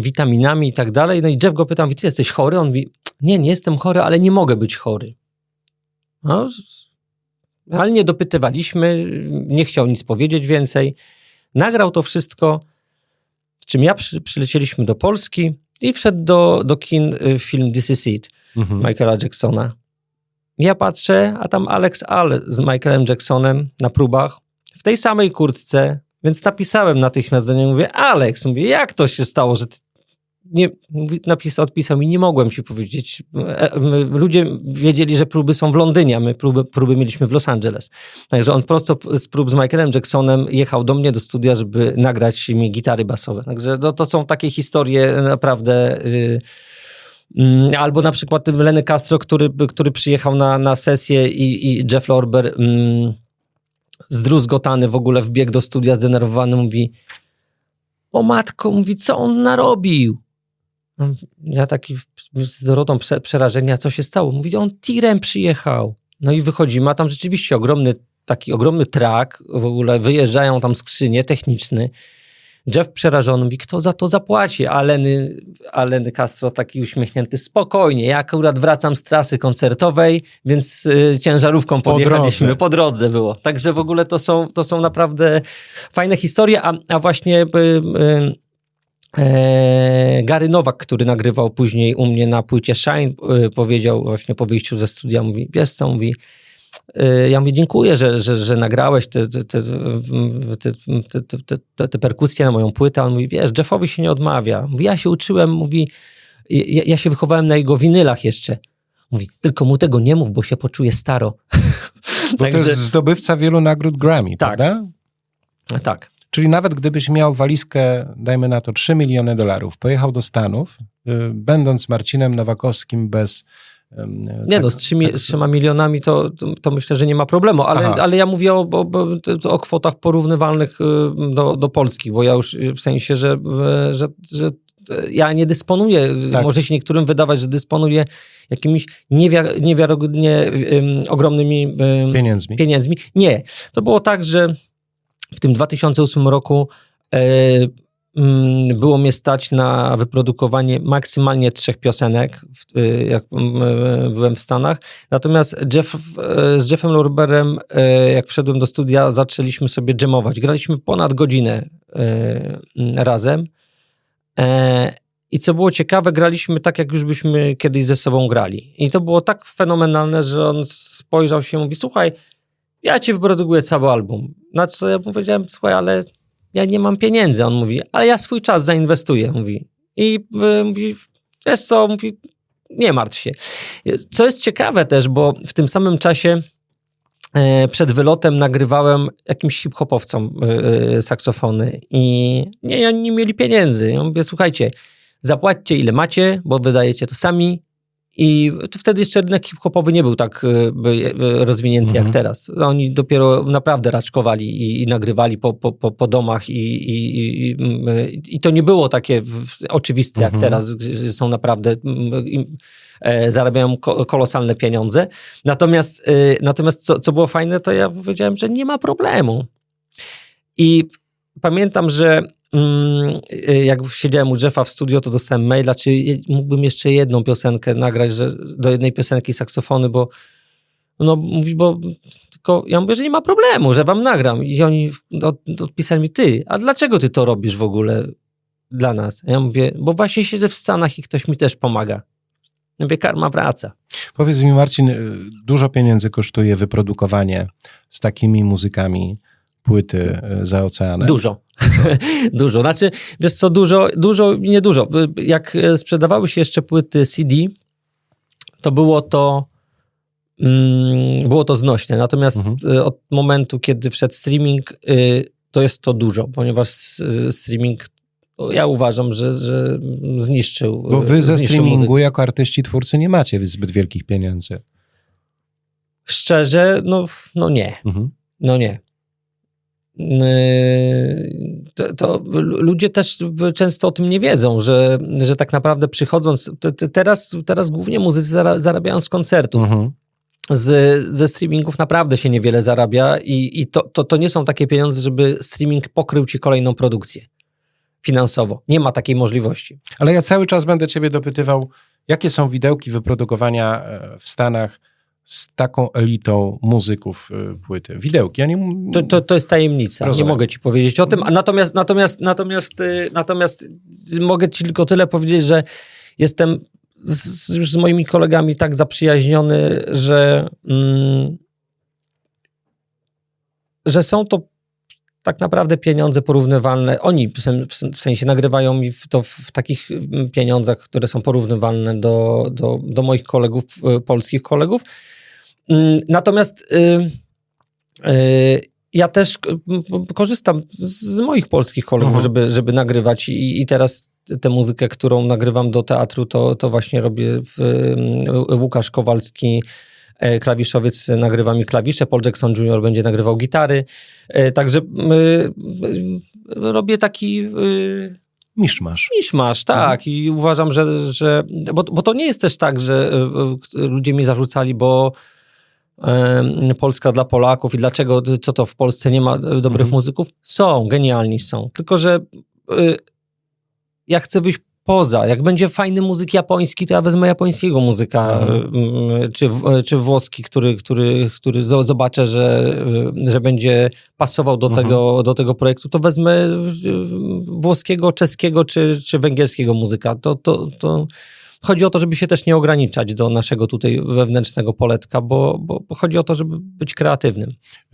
witaminami i tak dalej. No i Jeff go pyta, mówi, ty jesteś chory? On mówi, nie, nie jestem chory, ale nie mogę być chory. No, ale nie dopytywaliśmy, nie chciał nic powiedzieć więcej. Nagrał to wszystko, czym ja przy, przylecieliśmy do Polski i wszedł do, do kin y, film This Is It Mhm. Michaela Jacksona. Ja patrzę, a tam Alex Al z Michaelem Jacksonem na próbach w tej samej kurtce, więc napisałem natychmiast do niego, mówię, Alex, mówię, jak to się stało, że ty nie, napis, odpisał mi, nie mogłem ci powiedzieć. E, my- Ludzie wiedzieli, że próby są w Londynie, a my próby, próby mieliśmy w Los Angeles. Także on prosto z prób z Michaelem Jacksonem jechał do mnie do studia, żeby nagrać mi gitary basowe. Także to, to są takie historie naprawdę... y, Mm, Albo na przykład Lenny Castro, który, który przyjechał na, na sesję i, i Jeff Lorber mm, zdruzgotany w ogóle wbiegł do studia zdenerwowany, mówi o matko, mówi, co on narobił? Ja taki z Dorotą prze, przerażenia, co się stało? Mówi, on tirem przyjechał. No i wychodzimy, a tam rzeczywiście ogromny, taki ogromny trak, w ogóle wyjeżdżają tam skrzynie techniczny. Jeff przerażony mówi, kto za to zapłaci? A Lenny, a Lenny Castro taki uśmiechnięty, spokojnie, ja akurat wracam z trasy koncertowej, więc y, ciężarówką Po podjechaliśmy, drodze. po drodze było. Także w ogóle to są, to są naprawdę fajne historie, a, a właśnie y, y, Gary Nowak, który nagrywał później u mnie na płycie Shine, y, powiedział właśnie po wyjściu ze studia, mówi, wiesz co, mówi, y, ja mówię, dziękuję, że, że, że nagrałeś te, te, te, te, te, te, perkusje na moją płytę. On mówi, wiesz, Jeffowi się nie odmawia. Mówi, ja się uczyłem, mówi, ja, ja się wychowałem na jego winylach jeszcze. Mówi, tylko mu tego nie mów, bo się poczuje staro. Bo to jest zdobywca wielu nagród Grammy, Tak. prawda? tak. Czyli nawet gdybyś miał walizkę, dajmy na to 3 miliony dolarów, pojechał do Stanów, y, będąc Marcinem Nowakowskim bez... Nie tak- no, z trzymi, tak- trzema milionami to, to, myślę, że nie ma problemu, ale, Aha. ale ja mówię o, o, o- kwotach porównywalnych y, do, do polskich, bo ja już w sensie, że, że, że ja nie dysponuję, Tak. może się niektórym wydawać, że dysponuję jakimiś niewiar, niewiarygodnie ym, ogromnymi ym, pieniędzmi. pieniędzmi. Nie. To było tak, że w tym 2008 roku e, mm, było mnie stać na wyprodukowanie maksymalnie trzech piosenek, y, jak mm, byłem w Stanach. Natomiast Jeff, z Jeffem Lorberem, jak wszedłem do studia, zaczęliśmy sobie dżemować. Graliśmy ponad godzinę mm, razem. E, I co było ciekawe, graliśmy tak, jak już byśmy kiedyś ze sobą grali. I to było tak fenomenalne, że on spojrzał się i mówi, słuchaj, ja ci wyprodukuję cały album. Na co ja powiedziałem, słuchaj, ale ja nie mam pieniędzy. On mówi, ale ja swój czas zainwestuję, mówi. I y, mówi, wiesz co, mówi, nie martw się. Co jest ciekawe też, bo w tym samym czasie e, przed wylotem nagrywałem jakimś hip-hopowcom y, y, saksofony i nie, oni nie mieli pieniędzy. Ja mówię, słuchajcie, zapłaćcie ile macie, bo wydajecie to sami i to wtedy jeszcze rynek hip-hopowy nie był tak by- y, rozwinięty Mhm. jak teraz. Oni dopiero naprawdę raczkowali i, i nagrywali po, po, po, domach i, i, mm, i to nie było takie oczywiste jak Mhm. teraz, że są naprawdę mm, e, zarabiają ko- kolosalne pieniądze. Natomiast, natomiast co, co było fajne, to ja powiedziałem, że nie ma problemu. I pamiętam, że jak siedziałem u Jeffa w studio, to dostałem maila, czy mógłbym jeszcze jedną piosenkę nagrać, że do jednej piosenki saksofony, bo no mówi, bo tylko ja mówię, że nie ma problemu, że wam nagram. I oni od, odpisali mi, ty, a dlaczego ty to robisz w ogóle dla nas? Ja mówię, bo właśnie siedzę w Stanach i ktoś mi też pomaga. Ja mówię, karma wraca. Powiedz mi, Marcin, y, dużo pieniędzy kosztuje wyprodukowanie z takimi muzykami płyty y, za oceanem. Dużo. dużo. Znaczy, wiesz co, dużo, dużo i niedużo. Jak e, sprzedawały się jeszcze płyty CD, to było to mm, było to znośne. Natomiast e, od momentu, kiedy wszedł streaming, y, to jest to dużo, ponieważ streaming ja uważam, że, że zniszczył Bo wy ze streamingu muzykę. jako artyści, twórcy nie macie zbyt wielkich pieniędzy. Szczerze, no, no nie. Mhm. No nie. Yy, To, to ludzie też często o tym nie wiedzą, że, że tak naprawdę przychodząc, te- te- teraz, teraz głównie muzycy zara- zarabiają z koncertów. Mhm. Z, ze streamingów naprawdę się niewiele zarabia i, i to, to, to nie są takie pieniądze, żeby streaming pokrył ci kolejną produkcję finansowo. Nie ma takiej możliwości. Ale ja cały czas będę ciebie dopytywał, jakie są widełki wyprodukowania e, w Stanach z taką elitą muzyków y, płyty. Widełki, ja nie... To, to, to jest tajemnica. Rozumiem. Nie mogę ci powiedzieć o tym. A Natomiast, natomiast, natomiast, y, natomiast mogę ci tylko tyle powiedzieć, że jestem z, już z moimi kolegami tak zaprzyjaźniony, że, mm, że są to tak naprawdę pieniądze porównywalne. Oni w sen- w sensie nagrywają mi w to w takich mm, pieniądzach, które są porównywalne do, do, do moich kolegów, y, polskich kolegów. Mm, Natomiast y, y, ja też korzystam z moich polskich kolegów, Mhm. żeby, żeby nagrywać i, i teraz tę muzykę, którą nagrywam do teatru, to, to właśnie robię w, y, Łukasz Kowalski, e, klawiszowiec nagrywa mi klawisze, Paul Jackson Jr. będzie nagrywał gitary, E, także y, robię taki Miszmasz. miszmasz, tak. I uważam, że. że bo, bo to nie jest też tak, że ludzie mi zarzucali, bo Polska dla Polaków i dlaczego, co to w Polsce nie ma dobrych Mhm. muzyków? Są, genialni są. Tylko, że ja chcę wyjść poza. Jak będzie fajny muzyk japoński, to ja wezmę japońskiego muzyka, Mhm. czy, czy włoski, który, który, który zo- zobaczę, że, że będzie pasował do, Mhm. tego, do tego projektu, to wezmę włoskiego, czeskiego czy, czy węgierskiego muzyka. To, to, to chodzi o to, żeby się też nie ograniczać do naszego tutaj wewnętrznego poletka, bo, bo, bo chodzi o to, żeby być kreatywnym.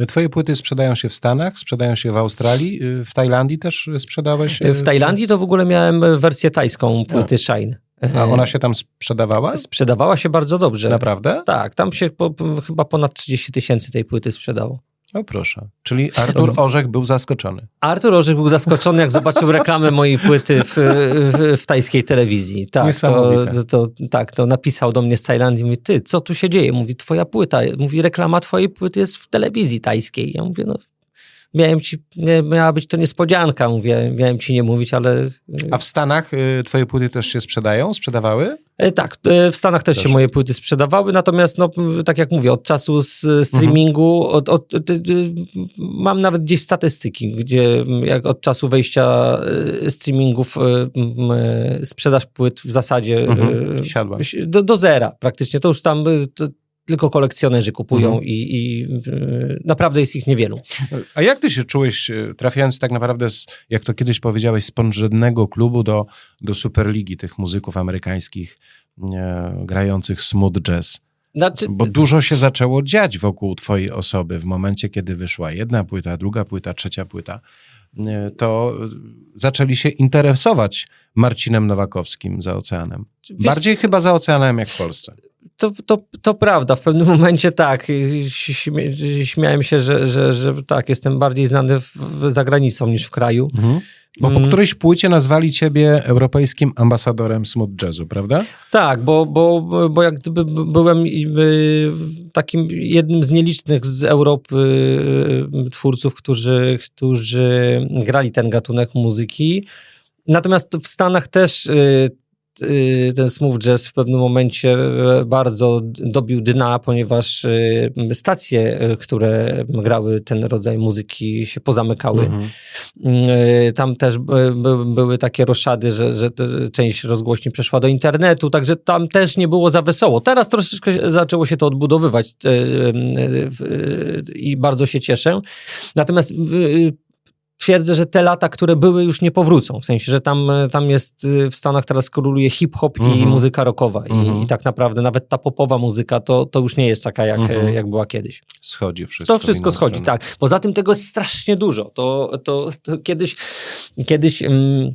Twoje płyty sprzedają się w Stanach, sprzedają się w Australii, y, w Tajlandii też sprzedałeś? y, W Tajlandii to w ogóle miałem wersję tajską płyty Shine. A ona się tam sprzedawała? Sprzedawała się bardzo dobrze. Naprawdę? Tak, tam się po, chyba ponad 30 tysięcy tej płyty sprzedało. O proszę. Czyli Artur Orzech był zaskoczony. Artur Orzech był zaskoczony, jak zobaczył reklamę mojej płyty w, w, w tajskiej telewizji. Tak, to, to, tak, to napisał do mnie z Tajlandii, mówi, ty, co tu się dzieje? Mówi, twoja płyta, mówi, reklama twojej płyty jest w telewizji tajskiej. Ja mówię, no miałem ci, miała być to niespodzianka, mówię, miałem ci nie mówić, ale... A w Stanach y, twoje płyty też się sprzedają? Sprzedawały? E, tak, e, w Stanach też, też, się moje płyty sprzedawały, natomiast no, tak jak mówię, od czasu z streamingu, mhm. od, od, od, mam nawet gdzieś statystyki, gdzie jak od czasu wejścia e, streamingów sprzedaż płyt w zasadzie mhm. Do, do zera praktycznie, to już tam to, tylko kolekcjonerzy kupują mhm. i, i naprawdę jest ich niewielu. A jak ty się czułeś, trafiając tak naprawdę, z, jak to kiedyś powiedziałeś, z podrzędnego klubu do, do Superligi tych muzyków amerykańskich, grających smooth jazz. Znaczy... Bo dużo się zaczęło dziać wokół twojej osoby w momencie, kiedy wyszła jedna płyta, druga płyta, trzecia płyta. To zaczęli się interesować Marcinem Nowakowskim za oceanem. Wiesz, Bardziej chyba za oceanem jak w Polsce. To, to, to prawda, w pewnym momencie tak. Śmiałem się, że, że, że tak, jestem bardziej znany w, za granicą niż w kraju. Mhm. Bo po mm. którejś płycie nazwali ciebie europejskim ambasadorem smooth jazzu, prawda? Tak, bo, bo, bo jak gdyby byłem takim jednym z nielicznych z Europy y, twórców, którzy, którzy grali ten gatunek muzyki. Natomiast w Stanach też y, Y, ten smooth jazz w pewnym momencie e, bardzo dobił dna, ponieważ y, stacje, e, które grały ten rodzaj muzyki się pozamykały. Mhm. Y, tam też były takie roszady, że, że część rozgłośni przeszła do internetu, także tam też nie było za wesoło. Teraz troszeczkę zaczęło się to odbudowywać e, i bardzo się cieszę. Natomiast twierdzę, że te lata, które były, już nie powrócą. W sensie, że tam, tam jest y, w Stanach teraz króluje hip-hop mm -hmm. i mhm. muzyka rockowa. Mm -hmm. I, mhm. I, tak naprawdę nawet ta popowa muzyka to, to już nie jest taka, jak, mm -hmm. jak była kiedyś. Schodzi wszystko. To wszystko schodzi, stronę. tak. Poza tym tego jest strasznie dużo. To, to, to kiedyś, kiedyś, um,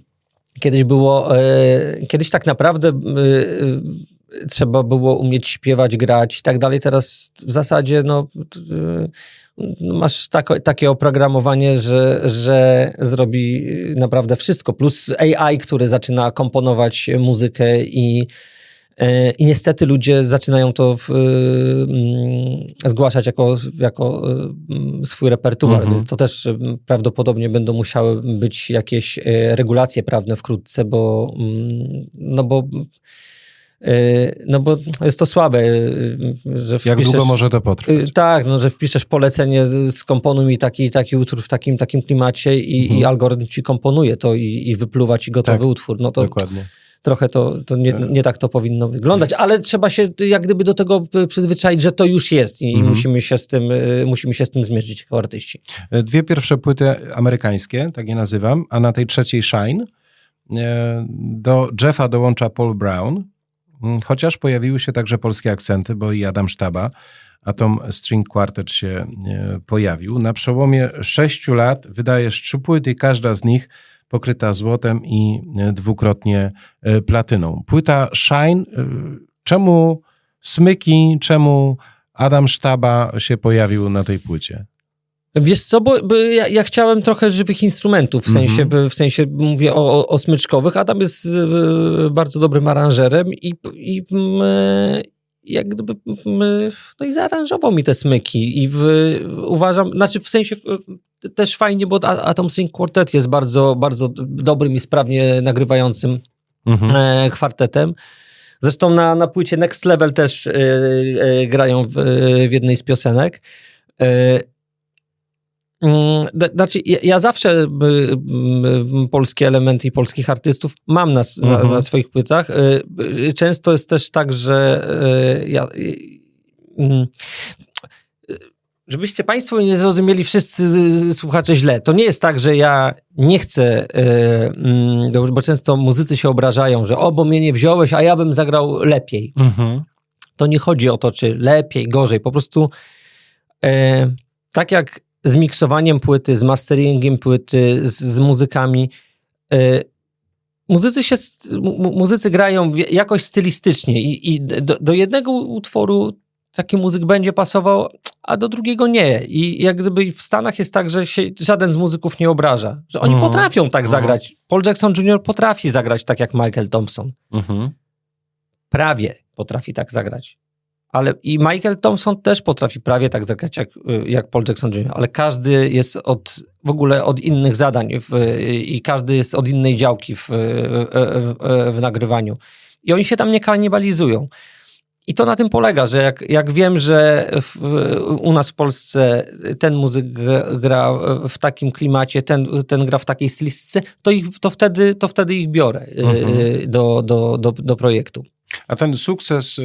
kiedyś było, e, kiedyś tak naprawdę e, trzeba było umieć śpiewać, grać i tak dalej. Teraz w zasadzie no, masz tako, takie oprogramowanie, że, że zrobi naprawdę wszystko. Plus AI, który zaczyna komponować muzykę i e, i niestety ludzie zaczynają to w, mm, zgłaszać jako, jako mm, swój repertuar, mhm. to też mm, prawdopodobnie będą musiały być jakieś e, regulacje prawne wkrótce, bo, no bo no bo jest to słabe, y, że wpiszesz, Jak długo może to potrwać? Y, tak, no, że wpiszesz polecenie, skomponuj mi taki taki utwór w takim takim klimacie i, mhm. i algorytm ci komponuje to i, i wypluwa ci gotowy tak, utwór. No to dokładnie. Trochę to, to nie, nie, tak to powinno wyglądać, ale trzeba się jak gdyby do tego przyzwyczaić, że to już jest i mhm. musimy, się z tym, musimy się z tym zmierzyć jako artyści. Dwie pierwsze płyty amerykańskie, tak je nazywam, a na tej trzeciej Shine do Jeffa dołącza Paul Brown, Mm, chociaż pojawiły się także polskie akcenty, bo i Adam Sztaba, Atom String Quartet się e, pojawił. Na przełomie sześciu lat wydajesz trzy płyty każda z nich pokryta złotem i e, dwukrotnie e, platyną. Płyta Shine, czemu Smyki, czemu Adam Sztaba się pojawił na tej płycie? Wiesz co, bo, bo ja, ja, chciałem trochę żywych instrumentów, w sensie, mm-hmm. w sensie mówię o, o, o smyczkowych. Adam jest y, bardzo dobrym aranżerem i, i y, jak gdyby y, no i zaaranżował mi te smyki i w, uważam, znaczy w sensie też fajnie, bo Atom String Quartet jest bardzo, bardzo dobrym i sprawnie nagrywającym mm-hmm. kwartetem. Zresztą na, na płycie Next Level też grają w, w jednej z piosenek. Mm, znaczy, ja zawsze polskie elementy i polskich artystów mam na, mhm. na, na, swoich płytach. Y, y, często jest też tak, że y, ja. Mm, żebyście Państwo nie zrozumieli wszyscy słuchacze źle. To nie jest tak, że ja nie chcę, mm, bo często muzycy się obrażają, że o, bo mnie nie wziąłeś, a ja bym zagrał lepiej. Mhm. To nie chodzi o to, czy lepiej, gorzej. Po prostu tak jak z miksowaniem płyty, z masteringiem płyty, z, z muzykami. Y, muzycy, się, muzycy grają jakoś stylistycznie i, i do, do, jednego utworu taki muzyk będzie pasował, a do drugiego nie. I jak gdyby w Stanach jest tak, że się żaden z muzyków nie obraża, że oni mhm. potrafią tak mhm. zagrać. Paul Jackson Jr. potrafi zagrać tak jak Michael Thompson. Mhm. Prawie potrafi tak zagrać ale i Michael Thompson też potrafi prawie tak zagrać jak, jak Paul Jackson Jr., ale każdy jest od, w ogóle od innych zadań w, i każdy jest od innej działki w, w, w nagrywaniu. I oni się tam nie kanibalizują. I to na tym polega, że jak, jak wiem, że w, u nas w Polsce ten muzyk gra w takim klimacie, ten, ten gra w takiej stylistce, to, ich, to, wtedy, to wtedy ich biorę mhm. do, do, do, do projektu. A ten sukces y,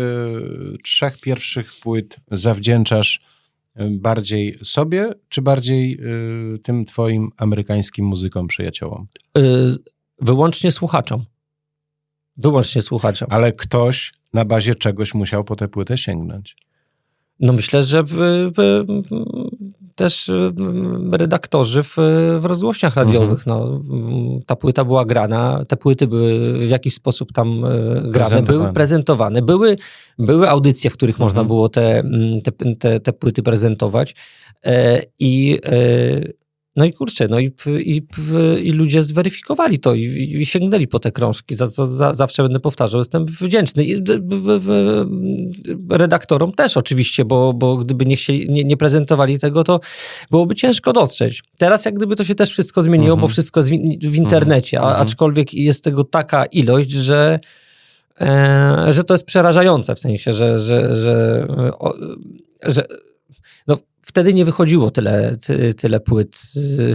trzech pierwszych płyt zawdzięczasz bardziej sobie, czy bardziej y, tym twoim amerykańskim muzykom, przyjaciołom? Y, wyłącznie słuchaczom. Wyłącznie słuchaczom. Ale ktoś na bazie czegoś musiał po tę płytę sięgnąć. No myślę, że w, w, też redaktorzy w, w rozgłośniach radiowych. Mhm. No, ta płyta była grana, te płyty były w jakiś sposób tam e, grane, były prezentowane. Były, były audycje, w których mhm. można było te, te, te, te płyty prezentować. E, I e, no i kurczę, no i, i, i ludzie zweryfikowali to i, i, sięgnęli po te krążki, za co za, zawsze będę powtarzał. Jestem wdzięczny. I, redaktorom też oczywiście, bo, bo gdyby nie, chcieli, nie, nie, prezentowali tego, to byłoby ciężko dotrzeć. Teraz jak gdyby to się też wszystko zmieniło, mhm. bo wszystko jest w, w internecie, a, mhm. aczkolwiek jest tego taka ilość, że e, że to jest przerażające, w sensie, że, że, że, o, że wtedy nie wychodziło tyle, ty, tyle płyt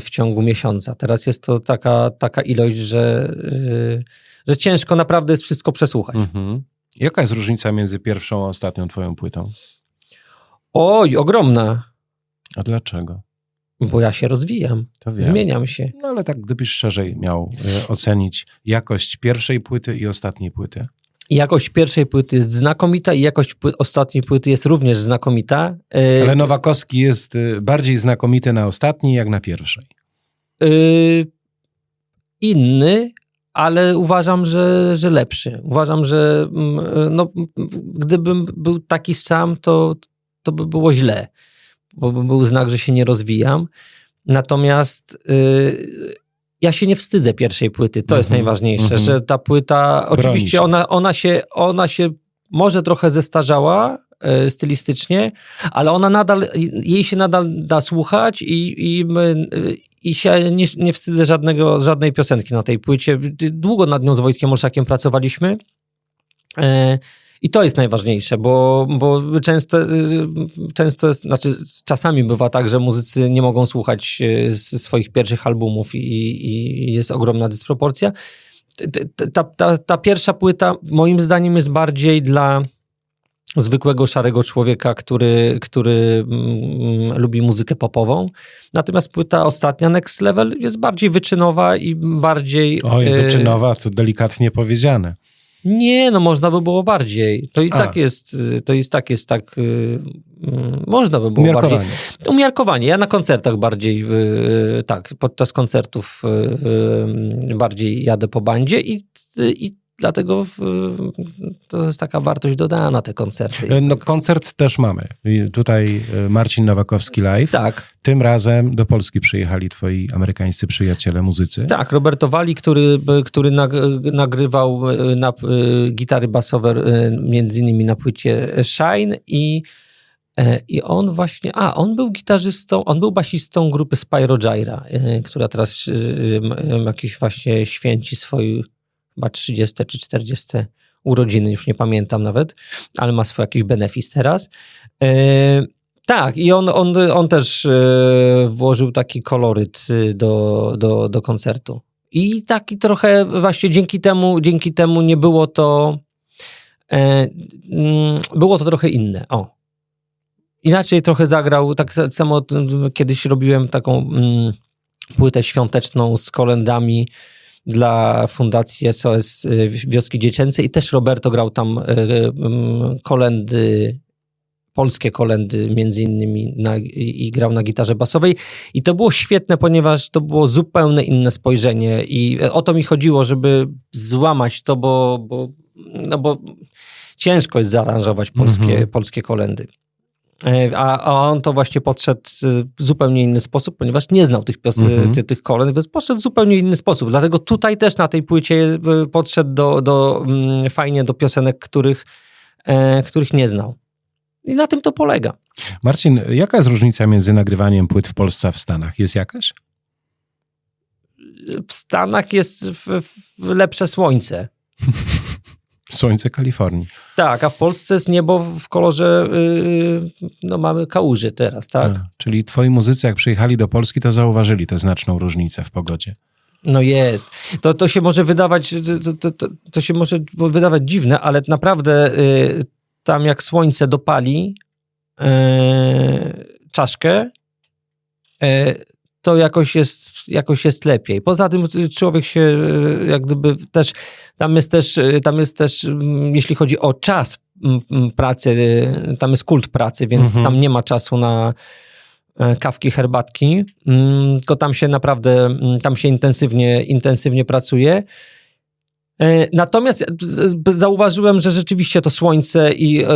w ciągu miesiąca. Teraz jest to taka, taka ilość, że, y, że ciężko naprawdę jest wszystko przesłuchać. Mhm. Jaka jest różnica między pierwszą a ostatnią twoją płytą? Oj, ogromna. A dlaczego? Bo ja się rozwijam, zmieniam się. No ale tak, gdybyś szerzej miał y, ocenić jakość pierwszej płyty i ostatniej płyty. Jakość pierwszej płyty jest znakomita i jakość pły ostatniej płyty jest również znakomita. E, Ale Nowakowski jest y, bardziej znakomity na ostatniej jak na pierwszej. Yy, inny, ale uważam, że, że lepszy. Uważam, że mm, no, gdybym był taki sam, to, to by było źle, bo by był znak, że się nie rozwijam. Natomiast yy, ja się nie wstydzę pierwszej płyty, to jest mhm. najważniejsze, mhm. że ta płyta, oczywiście ona, ona, się, ona się może trochę zestarzała e, stylistycznie, ale ona nadal, jej się nadal da słuchać i, i, i się nie, nie wstydzę żadnego, żadnej piosenki na tej płycie. Długo nad nią z Wojtkiem Olszakiem pracowaliśmy. E, i to jest najważniejsze, bo, bo często, y, często jest, znaczy czasami bywa tak, że muzycy nie mogą słuchać y, swoich pierwszych albumów i, i jest ogromna dysproporcja. Ta, ta, ta pierwsza płyta moim zdaniem jest bardziej dla zwykłego szarego człowieka, który, który mm, lubi muzykę popową. Natomiast płyta ostatnia, Next Level, jest bardziej wyczynowa i bardziej... Oj, y, wyczynowa to delikatnie powiedziane. Nie, no można by było bardziej. To i A. tak jest, to jest tak, jest tak, yy, można by było Umiarkowanie. bardziej. Umiarkowanie. Ja na koncertach bardziej, yy, tak, podczas koncertów yy, bardziej jadę po bandzie i, i Dlatego to jest taka wartość dodana, te koncerty. E, no koncert też mamy. Tutaj e, Marcin Nowakowski live. Tak. Tym razem do Polski przyjechali twoi amerykańscy przyjaciele muzycy. Tak, Roberto Wali, który, który nagrywał e, na, gitary basowe między innymi na płycie Shine i i on właśnie, a on był gitarzystą, on był basistą grupy Spyro Gyra, która teraz jakiś właśnie święci swój chyba 30 czy 40 urodziny, już nie pamiętam nawet, ale ma swój jakiś benefis teraz. E, tak, i on, on, on też e, włożył taki koloryt y, do, do, do koncertu. I taki trochę właśnie dzięki temu, dzięki temu nie było to. E, mm, było to trochę inne. O. Inaczej trochę zagrał. Tak samo kiedyś robiłem taką mm, płytę świąteczną z kolendami dla Fundacji SOS y, Wioski Dziecięce i też Roberto grał tam y, y, kolendy polskie kolendy między innymi na, i, i, grał na gitarze basowej i to było świetne, ponieważ to było zupełnie inne spojrzenie i o to mi chodziło, żeby złamać to, bo, bo, no bo ciężko jest zaaranżować polskie, -hmm. polskie kolendy. E, a, a on to właśnie podszedł w zupełnie inny sposób, ponieważ nie znał tych, pios- mm -hmm. tych kolęd, więc podszedł w zupełnie inny sposób. Dlatego tutaj też na tej płycie e, podszedł do, do, mm, fajnie do piosenek, których, e, których nie znał. I na tym to polega. Marcin, jaka jest różnica między nagrywaniem płyt w Polsce a w Stanach? Jest jakaś? W Stanach jest w, w lepsze słońce. Słońce Kalifornii. Tak, a w Polsce jest niebo w kolorze, yy, no mamy kałuży teraz, tak? A, czyli twoi muzycy, jak przyjechali do Polski, to zauważyli tę znaczną różnicę w pogodzie. No jest. To, to się może wydawać, to, to, to, to się może wydawać dziwne, ale naprawdę yy, tam jak słońce dopali yy, czaszkę, yy, to jakoś jest, jakoś jest lepiej. Poza tym człowiek się yy, jak gdyby też, tam jest też, yy, tam jest też, mm, jeśli chodzi o czas mm, pracy, yy, tam jest kult pracy, więc Mhm. tam nie ma czasu na e, kawki, herbatki, mm, tylko tam się naprawdę, mm, tam się intensywnie, intensywnie pracuje. E, Natomiast e, zauważyłem, że rzeczywiście to słońce i e,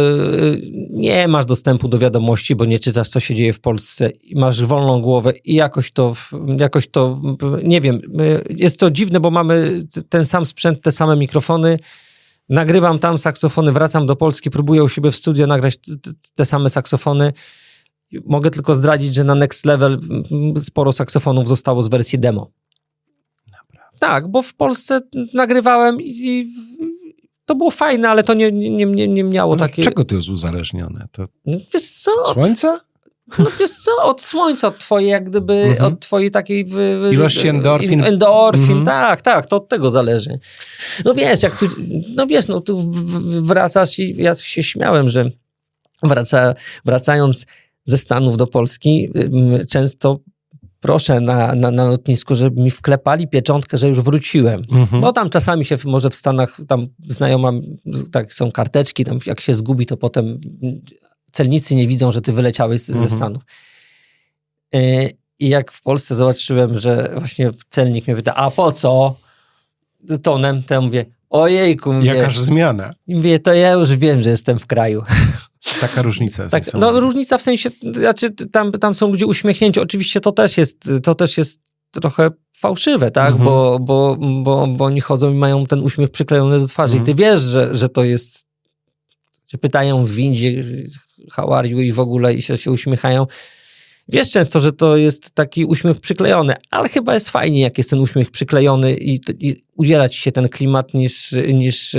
nie masz dostępu do wiadomości, bo nie czytasz, co się dzieje w Polsce i masz wolną głowę i jakoś to, jakoś to, nie wiem, jest to dziwne, bo mamy ten sam sprzęt, te same mikrofony, nagrywam tam saksofony, wracam do Polski, próbuję u siebie w studio nagrać te same saksofony. Mogę tylko zdradzić, że na Next Level sporo saksofonów zostało z wersji demo. Tak, bo w Polsce nagrywałem i, to było fajne, ale to nie, nie, nie, nie miało Ale takiej... Czego to jest uzależnione? To Wiesz co? Od, słońca? no wiesz co? Od słońca, od twojej jak gdyby, Mhm. od twojej takiej... W, w, Ilości endorfin. Endorfin, Mhm. tak, tak, to od tego zależy. No wiesz, jak tu, no wiesz, no tu wracasz i ja się śmiałem, że wraca, wracając ze Stanów do Polski, często proszę na, na, na lotnisku, żeby mi wklepali pieczątkę, że już wróciłem. Mhm. Bo tam czasami się może w Stanach, tam znajoma, tak są karteczki, tam jak się zgubi, to potem celnicy nie widzą, że ty wyleciałeś z, Mhm. ze Stanów. Yy, I jak w Polsce zobaczyłem, że właśnie celnik mnie pyta, a po co? Tonem, to ja mówię, ojejku, mówię, Jakaż zmiana? mówię, to ja już wiem, że jestem w kraju. Taka różnica jest. Tak, no różnica w sensie, znaczy tam, tam są ludzie uśmiechnięci, oczywiście to też jest, to też jest trochę fałszywe, tak, Mhm. bo, bo, bo, bo oni chodzą i mają ten uśmiech przyklejony do twarzy Mhm. i ty wiesz, że, że to jest, że pytają w windzie how are you i w ogóle i się, się uśmiechają. Wiesz często, że to jest taki uśmiech przyklejony, ale chyba jest fajnie, jak jest ten uśmiech przyklejony i, i udziela ci się ten klimat niż, niż,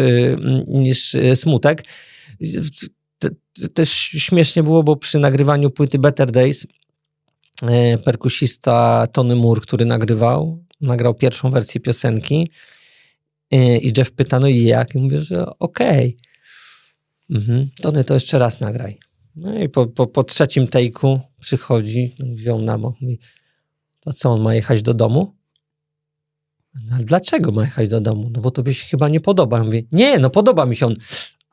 niż y, smutek. Te- Też śmiesznie było, bo przy nagrywaniu płyty Better Days e, perkusista Tony Moore, który nagrywał, nagrał pierwszą wersję piosenki e, i Jeff pyta, no i jak? I mówię, że okej. Mhm. Tony, to jeszcze raz nagraj. No i po, po, po trzecim tejku przychodzi, wziął na bok, mówi, to co, on ma jechać do domu? No, ale dlaczego ma jechać do domu? No bo tobie się chyba nie podoba. Ja mówię, nie, no podoba mi się on.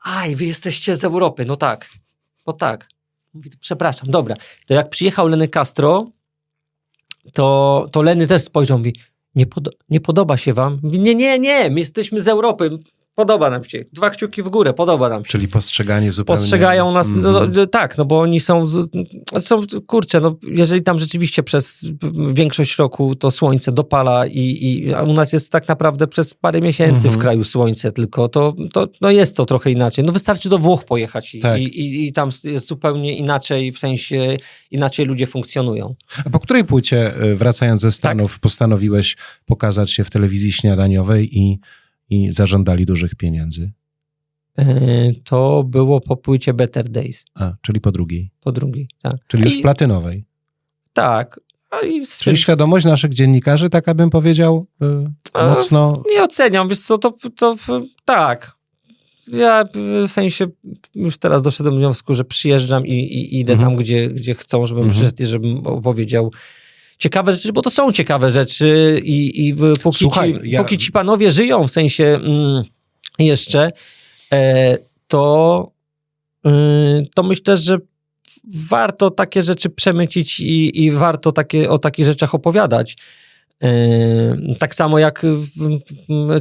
Aj, wy jesteście z Europy. No tak, no tak. Mówi, przepraszam, dobra. To jak przyjechał Leny Castro, to, to Leny też spojrzał, mówi, nie, podo- nie podoba się wam? Nie, nie, nie, my jesteśmy z Europy, podoba nam się. Dwa kciuki w górę, podoba nam się. Czyli postrzeganie zupełnie... Postrzegają nas, no, Mhm. no, tak, no bo oni są, są, kurczę, no jeżeli tam rzeczywiście przez większość roku to słońce dopala i, i a u nas jest tak naprawdę przez parę miesięcy Mhm. w kraju słońce tylko, to, to no jest to trochę inaczej. No wystarczy do Włoch pojechać i, Tak. i, i, tam jest zupełnie inaczej, w sensie inaczej ludzie funkcjonują. A po której płycie, y, wracając ze Stanów, Tak. postanowiłeś pokazać się w telewizji śniadaniowej i, i zażądali dużych pieniędzy? Yy, To było po płycie Better Days, A, czyli po drugiej. po drugiej, tak. Czyli już I- platynowej. Tak. I Czyli świadomość naszych dziennikarzy, taka bym powiedział, y, A, mocno... Nie oceniam, wiesz co, to, to tak. Ja w sensie już teraz doszedłem do wniosku, że przyjeżdżam i, i idę Mhm. tam, gdzie, gdzie chcą, żebym Mhm. przyszedł i żebym opowiedział ciekawe rzeczy, bo to są ciekawe rzeczy i, i póki, Słuchaj, ci, ja- póki ci panowie żyją, w sensie mm, jeszcze, e, to, y, to myślę, że warto takie rzeczy przemycić i, i warto takie, o takich rzeczach opowiadać. Yy, Tak samo jak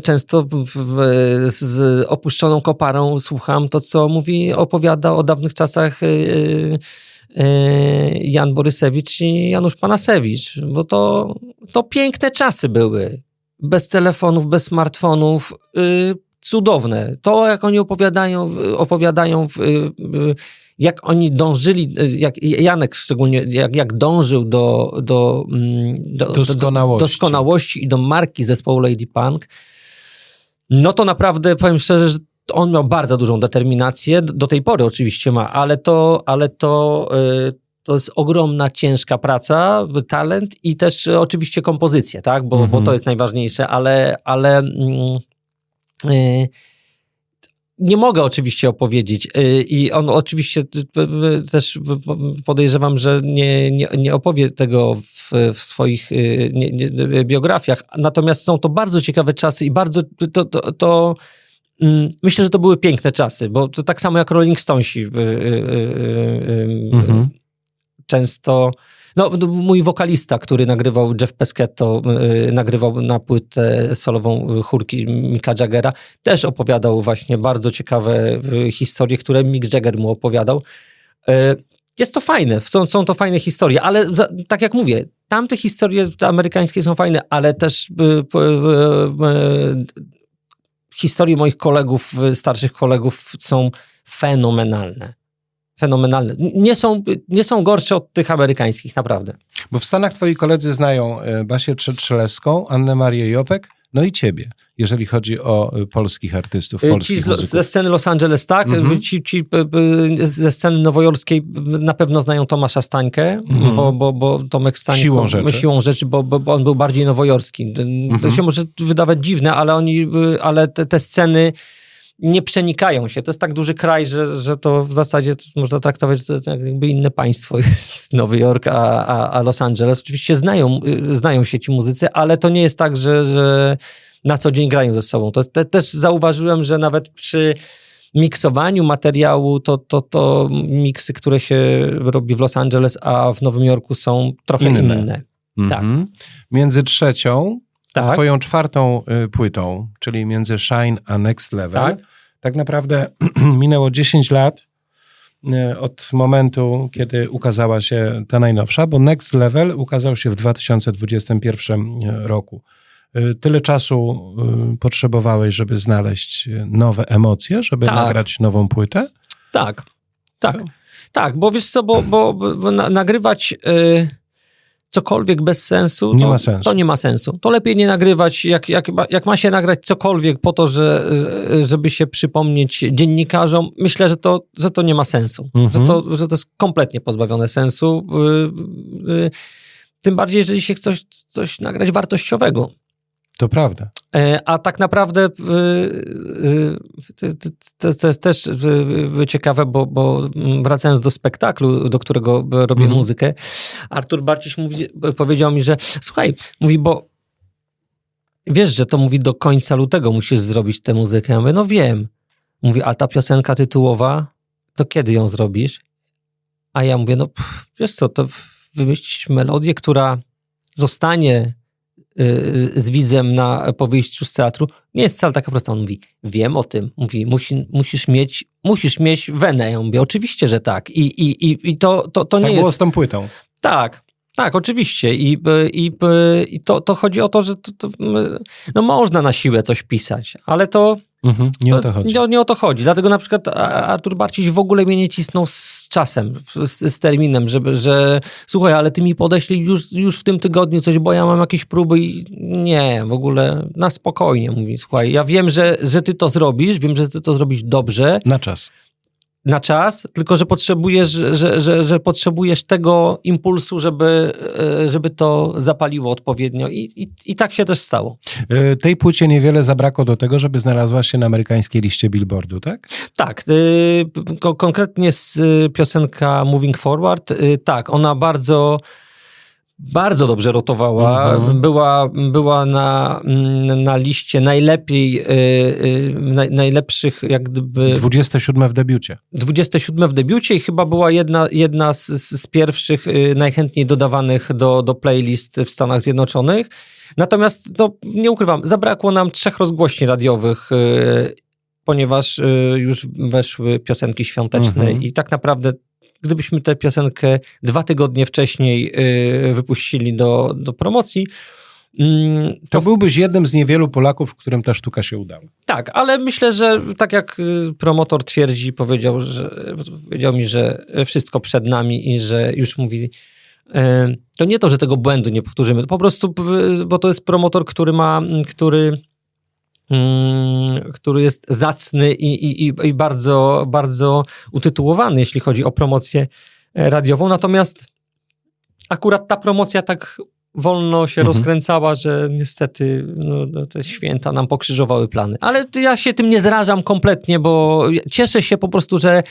często z opuszczoną koparą słucham to, co mówi, opowiada o dawnych czasach yy, yy, Jan Borysewicz i Janusz Panasewicz, bo to, to piękne czasy były. Bez telefonów, bez smartfonów, yy, cudowne. To, jak oni opowiadają, opowiadają yy, jak oni dążyli, jak Janek szczególnie, jak, jak dążył do, do, mm, do, doskonałości. do doskonałości i do marki zespołu Lady Punk, no to naprawdę powiem szczerze, że on miał bardzo dużą determinację, do tej pory oczywiście ma, ale to, ale to, y, to jest ogromna, ciężka praca, talent i też oczywiście kompozycja, tak? Bo, mhm. bo to jest najważniejsze, ale, ale yy, nie mogę oczywiście opowiedzieć yy, i on oczywiście też podejrzewam, że nie, nie, nie opowie tego w, w swoich y, nie, nie, biografiach, natomiast są to bardzo ciekawe czasy i bardzo to, to, to Myślę, że to były piękne czasy, bo to tak samo jak Rolling Stonesi y, y, mhm często. No, mój wokalista, który nagrywał Jeff Pesquetto, yy, nagrywał na płytę solową chórki Mika Jaggera, też opowiadał właśnie bardzo ciekawe yy, historie, które Mick Jagger mu opowiadał. Yy, jest to fajne, są, są to fajne historie, ale za, tak jak mówię, tamte historie amerykańskie są fajne, ale też y, y, y, historie moich kolegów, starszych kolegów są fenomenalne fenomenalne. Nie są, nie są gorsze od tych amerykańskich, naprawdę. Bo w Stanach twoi koledzy znają e, Basię Trzelewską, Annę Marię Jopek, no i ciebie, jeżeli chodzi o e, polskich artystów, e, polskich Ci z, ze sceny Los Angeles, tak. Mhm. Ci, ci ze sceny nowojorskiej na pewno znają Tomasza Stańkę, mhm. bo, bo, bo Tomek Stańko... Siłą rzeczy. Siłą rzeczy, bo, bo on był bardziej nowojorski. Mhm. To się może wydawać dziwne, ale oni, ale te, te sceny nie przenikają się. To jest tak duży kraj, że, że to w zasadzie można traktować, że to jakby inne państwo jest Nowy Jork, a, a, a Los Angeles. Oczywiście znają, znają się ci muzycy, ale to nie jest tak, że, że na co dzień grają ze sobą. To te, też zauważyłem, że nawet przy miksowaniu materiału, to, to, to miksy, które się robi w Los Angeles, a w Nowym Jorku są trochę inne. inne. Tak. Mhm. Między trzecią tak. twoją czwartą y, płytą, czyli między Shine a Next Level, tak, tak naprawdę minęło 10 lat y, od momentu, kiedy ukazała się ta najnowsza, bo Next Level ukazał się w 2021 y, roku. Tyle czasu potrzebowałeś, żeby znaleźć nowe emocje, żeby tak. nagrać nową płytę? Tak, tak. Tak, bo wiesz co, bo, bo, bo nagrywać... Yy cokolwiek bez sensu, nie ma sensu. to nie ma sensu. To lepiej nie nagrywać, jak, jak, jak ma się nagrać cokolwiek po to, że, żeby się przypomnieć dziennikarzom, myślę, że to, że to nie ma sensu. Mhm. Że, to, że to jest kompletnie pozbawione sensu. Y, y, tym bardziej, jeżeli się chce coś, coś nagrać wartościowego. To prawda. E, a tak naprawdę to, to jest też ciekawe, bo, bo, wracając do spektaklu, do którego robię mm. muzykę, Artur Barciś mówi, powiedział mi, że słuchaj, mówi, bo wiesz, że to mówi do końca lutego musisz zrobić tę muzykę. Ja mówię, no wiem. Mówi, a ta piosenka tytułowa, to kiedy ją zrobisz? A ja mówię, no pff, wiesz co, to wymyślić melodię, która zostanie z widzem na, po wyjściu z teatru, nie jest wcale taka prosta. On mówi, wiem o tym. Mówi, musi, musisz mieć, musisz mieć wenę. Ja mówię, oczywiście, że tak. I, i, i, i to, to, to nie tak jest... było z tą płytą. Tak, tak, oczywiście. I, i, i to, to chodzi o to, że to, to, no można na siłę coś pisać, ale to Mhm, nie to, o to chodzi. Nie, nie, o to chodzi. Dlatego na przykład Artur Barciś w ogóle mnie nie cisnął z czasem, z, z, terminem, żeby, że słuchaj, ale ty mi podeślij już, już w tym tygodniu coś, bo ja mam jakieś próby i nie, w ogóle na spokojnie mówi, słuchaj, ja wiem, że, że ty to zrobisz, wiem, że ty to zrobisz dobrze. Na czas na czas, tylko że potrzebujesz, że, że, że potrzebujesz tego impulsu, żeby, e, żeby to zapaliło odpowiednio. I, i, I tak się też stało. E, tej płycie niewiele zabrakło do tego, żeby znalazła się na amerykańskiej liście Billboardu, tak? Tak. E, konkretnie z piosenka Moving Forward, tak, ona bardzo bardzo dobrze rotowała. Mhm. Była, była na, na liście najlepiej, yy, najlepszych jak gdyby... 27 w debiucie. 27 w debiucie i chyba była jedna, jedna z, z pierwszych yy, najchętniej dodawanych do, do playlist w Stanach Zjednoczonych. Natomiast, no, nie ukrywam, zabrakło nam trzech rozgłośni radiowych, yy, ponieważ już weszły piosenki świąteczne mhm. i tak naprawdę gdybyśmy tę piosenkę dwa tygodnie wcześniej y, wypuścili do, do promocji, Mm, to, to byłbyś jednym z niewielu Polaków, którym ta sztuka się udała. Tak, ale myślę, że tak jak y, promotor twierdzi, powiedział, że, powiedział mi, że wszystko przed nami i że już mówi, y, to nie to, że tego błędu nie powtórzymy, to po prostu, bo to jest promotor, który ma, który który jest zacny i, i, i bardzo, bardzo utytułowany, jeśli chodzi o promocję e, radiową. Natomiast akurat ta promocja tak wolno się mhm. rozkręcała, że niestety no, no, te święta nam pokrzyżowały plany. Ale ja się tym nie zrażam kompletnie, bo cieszę się po prostu, że,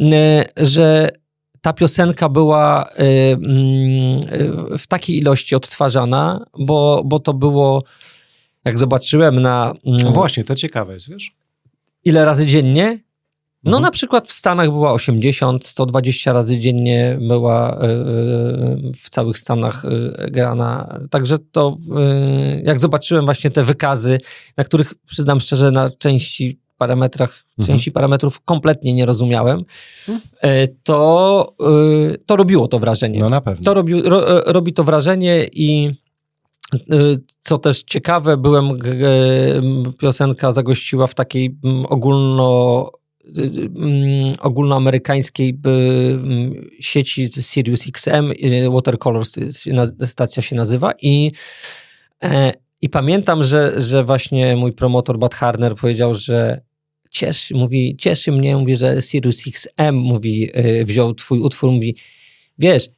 e, że ta piosenka była e, mm, w takiej ilości odtwarzana, bo, bo to było, jak zobaczyłem na... Mm, no właśnie, to ciekawe jest, wiesz? Ile razy dziennie? No mhm. na przykład w Stanach była 80, 120 razy dziennie była e, e, w całych Stanach e, grana. Także to, jak zobaczyłem właśnie te wykazy, na których przyznam szczerze, na części parametrach, mhm. części parametrów kompletnie nie rozumiałem, mhm. to, to robiło to wrażenie. No na pewno. To robi, ro, robi to wrażenie i co też ciekawe, byłem, piosenka zagościła w takiej ogólno Mm, ogólnoamerykańskiej mm, sieci Sirius XM, y, Watercolors stacja się nazywa i e, i pamiętam, że, że właśnie mój promotor Bad Harner powiedział, że cieszy, mówi, cieszy mnie, mówi, że Sirius XM mówi, y, wziął twój utwór, mówi, wiesz, y,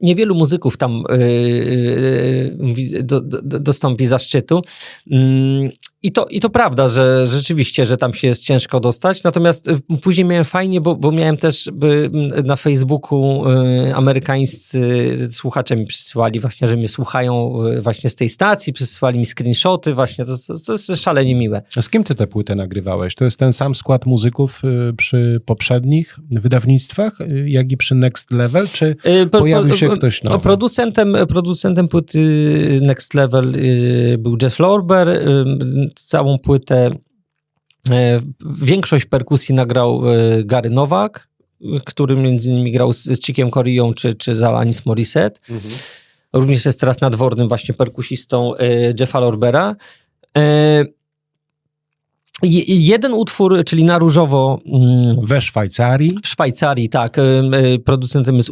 niewielu muzyków tam do, do, dostąpi zaszczytu. I to, I to prawda, że rzeczywiście, że tam się jest ciężko dostać. Natomiast y, później miałem fajnie, bo, bo miałem też na Facebooku y, amerykańscy słuchacze mi przysyłali właśnie, że mnie słuchają y, właśnie z tej stacji, przysyłali mi screenshoty właśnie. To, to jest szalenie miłe. A z kim ty tę płytę nagrywałeś? To jest ten sam skład muzyków przy poprzednich wydawnictwach, jak i przy Next Level, czy pojawił się ktoś nowy? Producentem, producentem płyty Next Level był Jeff Lorber całą płytę. E, większość perkusji nagrał e, Gary Nowak, który między innymi grał z, z Chickiem Corią czy, czy z Alanis Morissette. Mhm. Również jest teraz nadwornym właśnie perkusistą e, Jeffa Lorbera. Jeden utwór, czyli na różowo. Mm, We Szwajcarii? W Szwajcarii, tak. Y, y, producentem jest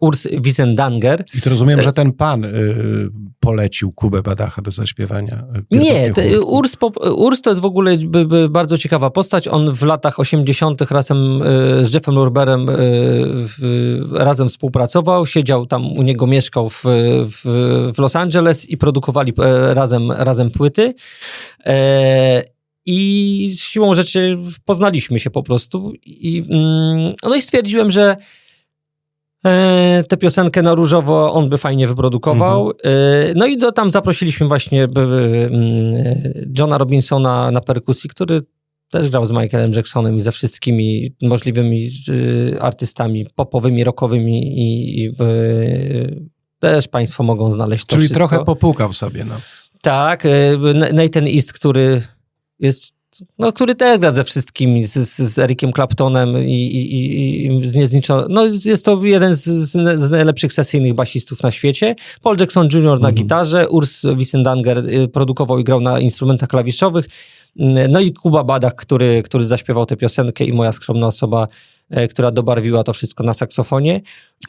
Urs Wiesendanger. I to rozumiem, y, że ten pan polecił Kubę Badacha do zaśpiewania. Nie, Urs, Urs to jest w ogóle bardzo ciekawa postać. On w latach 80. razem z Jeffem Lorberem razem współpracował. Siedział tam, u niego mieszkał w, w, w Los Angeles i produkowali razem, razem płyty. E, i siłą rzeczy poznaliśmy się po prostu. I, mm, no i stwierdziłem, że e, tę piosenkę na różowo on by fajnie wyprodukował. Mhm. E, no i do, tam zaprosiliśmy właśnie mm, Johna Robinsona na perkusji, który też grał z Michaelem Jacksonem i ze wszystkimi możliwymi y, artystami popowymi, rockowymi i, i y, też państwo mogą znaleźć to Czyli wszystko. trochę popukał sobie, no. Tak, y, Nathan East, który jest, no, który też gra ze wszystkimi, z, z Ericiem Claptonem i, i, i no jest to jeden z, z, najlepszych sesyjnych basistów na świecie. Paul Jackson Jr. na mhm. gitarze, Urs Wiesendanger y, produkował i grał na instrumentach klawiszowych, no i Kuba Badak, który, który zaśpiewał tę piosenkę i moja skromna osoba która dobarwiła to wszystko na saksofonie.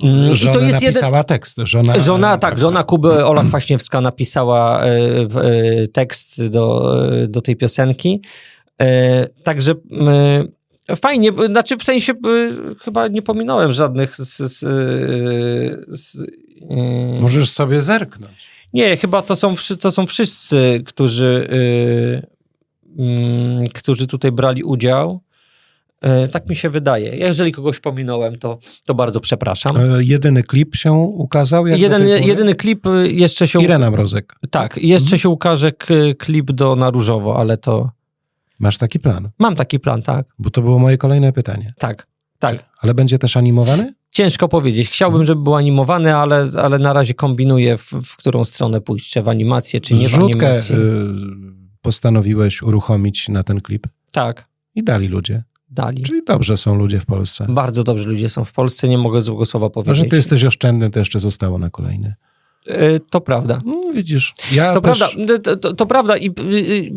Mm, żona I to jest napisała jeden... tekst. Żona, żona tak, żona Kuby Ola Kwaśniewska napisała e, e, tekst do, do tej piosenki. Także fajnie, znaczy w sensie chyba nie pominąłem żadnych z... z, z Możesz sobie zerknąć. Nie, chyba to są, to są wszyscy, którzy Mm, którzy tutaj brali udział. E, tak mi się wydaje. Jeżeli kogoś pominąłem, to, to bardzo przepraszam. E, jedyny klip się ukazał? Jeden, jedyny klip e, jeszcze się... Irena Mrozek. Tak, jeszcze mhm. się ukaże klip do Na Różowo, ale to... Masz taki plan? Mam taki plan, tak. Bo to było moje kolejne pytanie. Tak, tak. Ale będzie też animowany? Ciężko powiedzieć. Chciałbym, mhm. żeby był animowany, ale, ale na razie kombinuję, w, w którą stronę pójść, czy w animację, czy nie Zrzutkę, w animację. Y postanowiłeś uruchomić na ten klip? Tak. I dali ludzie. Dali. Czyli dobrze są ludzie w Polsce. Bardzo dobrzy ludzie są w Polsce, nie mogę złego słowa powiedzieć. A że ty jesteś oszczędny, to jeszcze zostało na kolejny. E, to prawda. No, widzisz, ja To też... prawda, to, to, to prawda i y,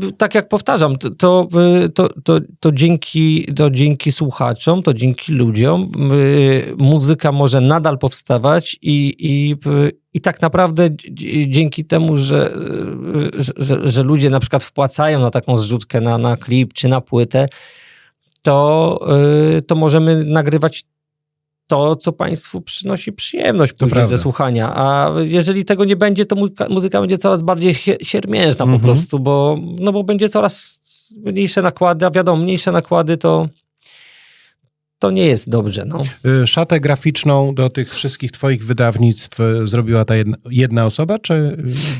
y, tak jak powtarzam, to, to, y, to, to, to, dzięki, to dzięki słuchaczom, to dzięki ludziom muzyka może nadal powstawać i, i, i tak naprawdę dzi- dzięki temu, że, że, że, że ludzie na przykład wpłacają na taką zrzutkę, na, na klip czy na płytę, to, y, to możemy nagrywać to, co Państwu przynosi przyjemność później prawda. ze słuchania. A jeżeli tego nie będzie, to muzyka, będzie coraz bardziej sie- siermiężna Mhm. po prostu, bo, no bo będzie coraz mniejsze nakłady, a wiadomo, mniejsze nakłady to, to nie jest dobrze. No. Y, Szatę graficzną do tych wszystkich twoich wydawnictw y, zrobiła ta jedna, jedna osoba, czy... y,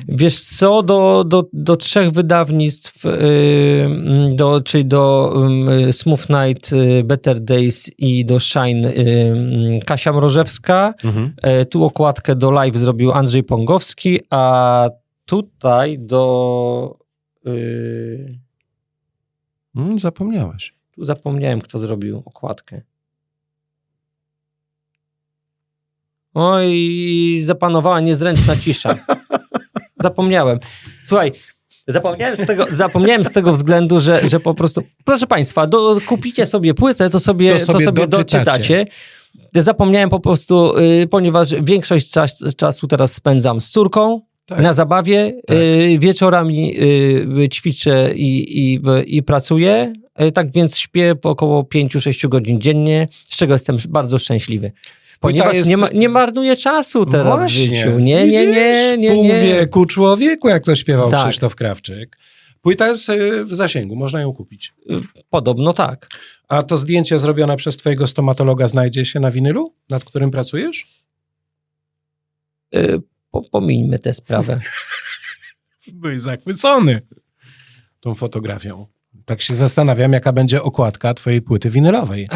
Wiesz co, do, do, do trzech wydawnictw, yy, do, czyli do yy, Smooth Night, Better Days i do Shine yy, Kasia Mrożewska. E, Tu okładkę do live zrobił Andrzej Pongowski, a tutaj do. Mm, zapomniałeś. Tu zapomniałem, kto zrobił okładkę. Oj, zapanowała niezręczna cisza. Zapomniałem. Słuchaj, zapomniałem z tego, zapomniałem z tego względu, że, że po prostu. Proszę Państwa, do, kupicie sobie płytę, to sobie, To to sobie sobie, doczytacie. doczytacie. Zapomniałem po prostu, y, ponieważ większość czas, czasu teraz spędzam z córką Tak. na zabawie. Tak. Y, wieczorami y, ćwiczę i, i, i pracuję. Y, tak więc śpię po około 5-6 godzin dziennie, z czego jestem bardzo szczęśliwy. Ponieważ jest- nie, ma, nie marnuję czasu teraz Właśnie. w życiu. Nie, nie, nie, nie, Pół wieku człowieku, jak to śpiewał Tak. Krzysztof Krawczyk. Płyta jest y, w zasięgu, można ją kupić. Podobno tak. A to zdjęcie zrobione przez twojego stomatologa znajdzie się na winylu, nad którym pracujesz? Y, Po, pomińmy tę sprawę. Byłeś zachwycony tą fotografią. Tak się zastanawiam, jaka będzie okładka twojej płyty winylowej.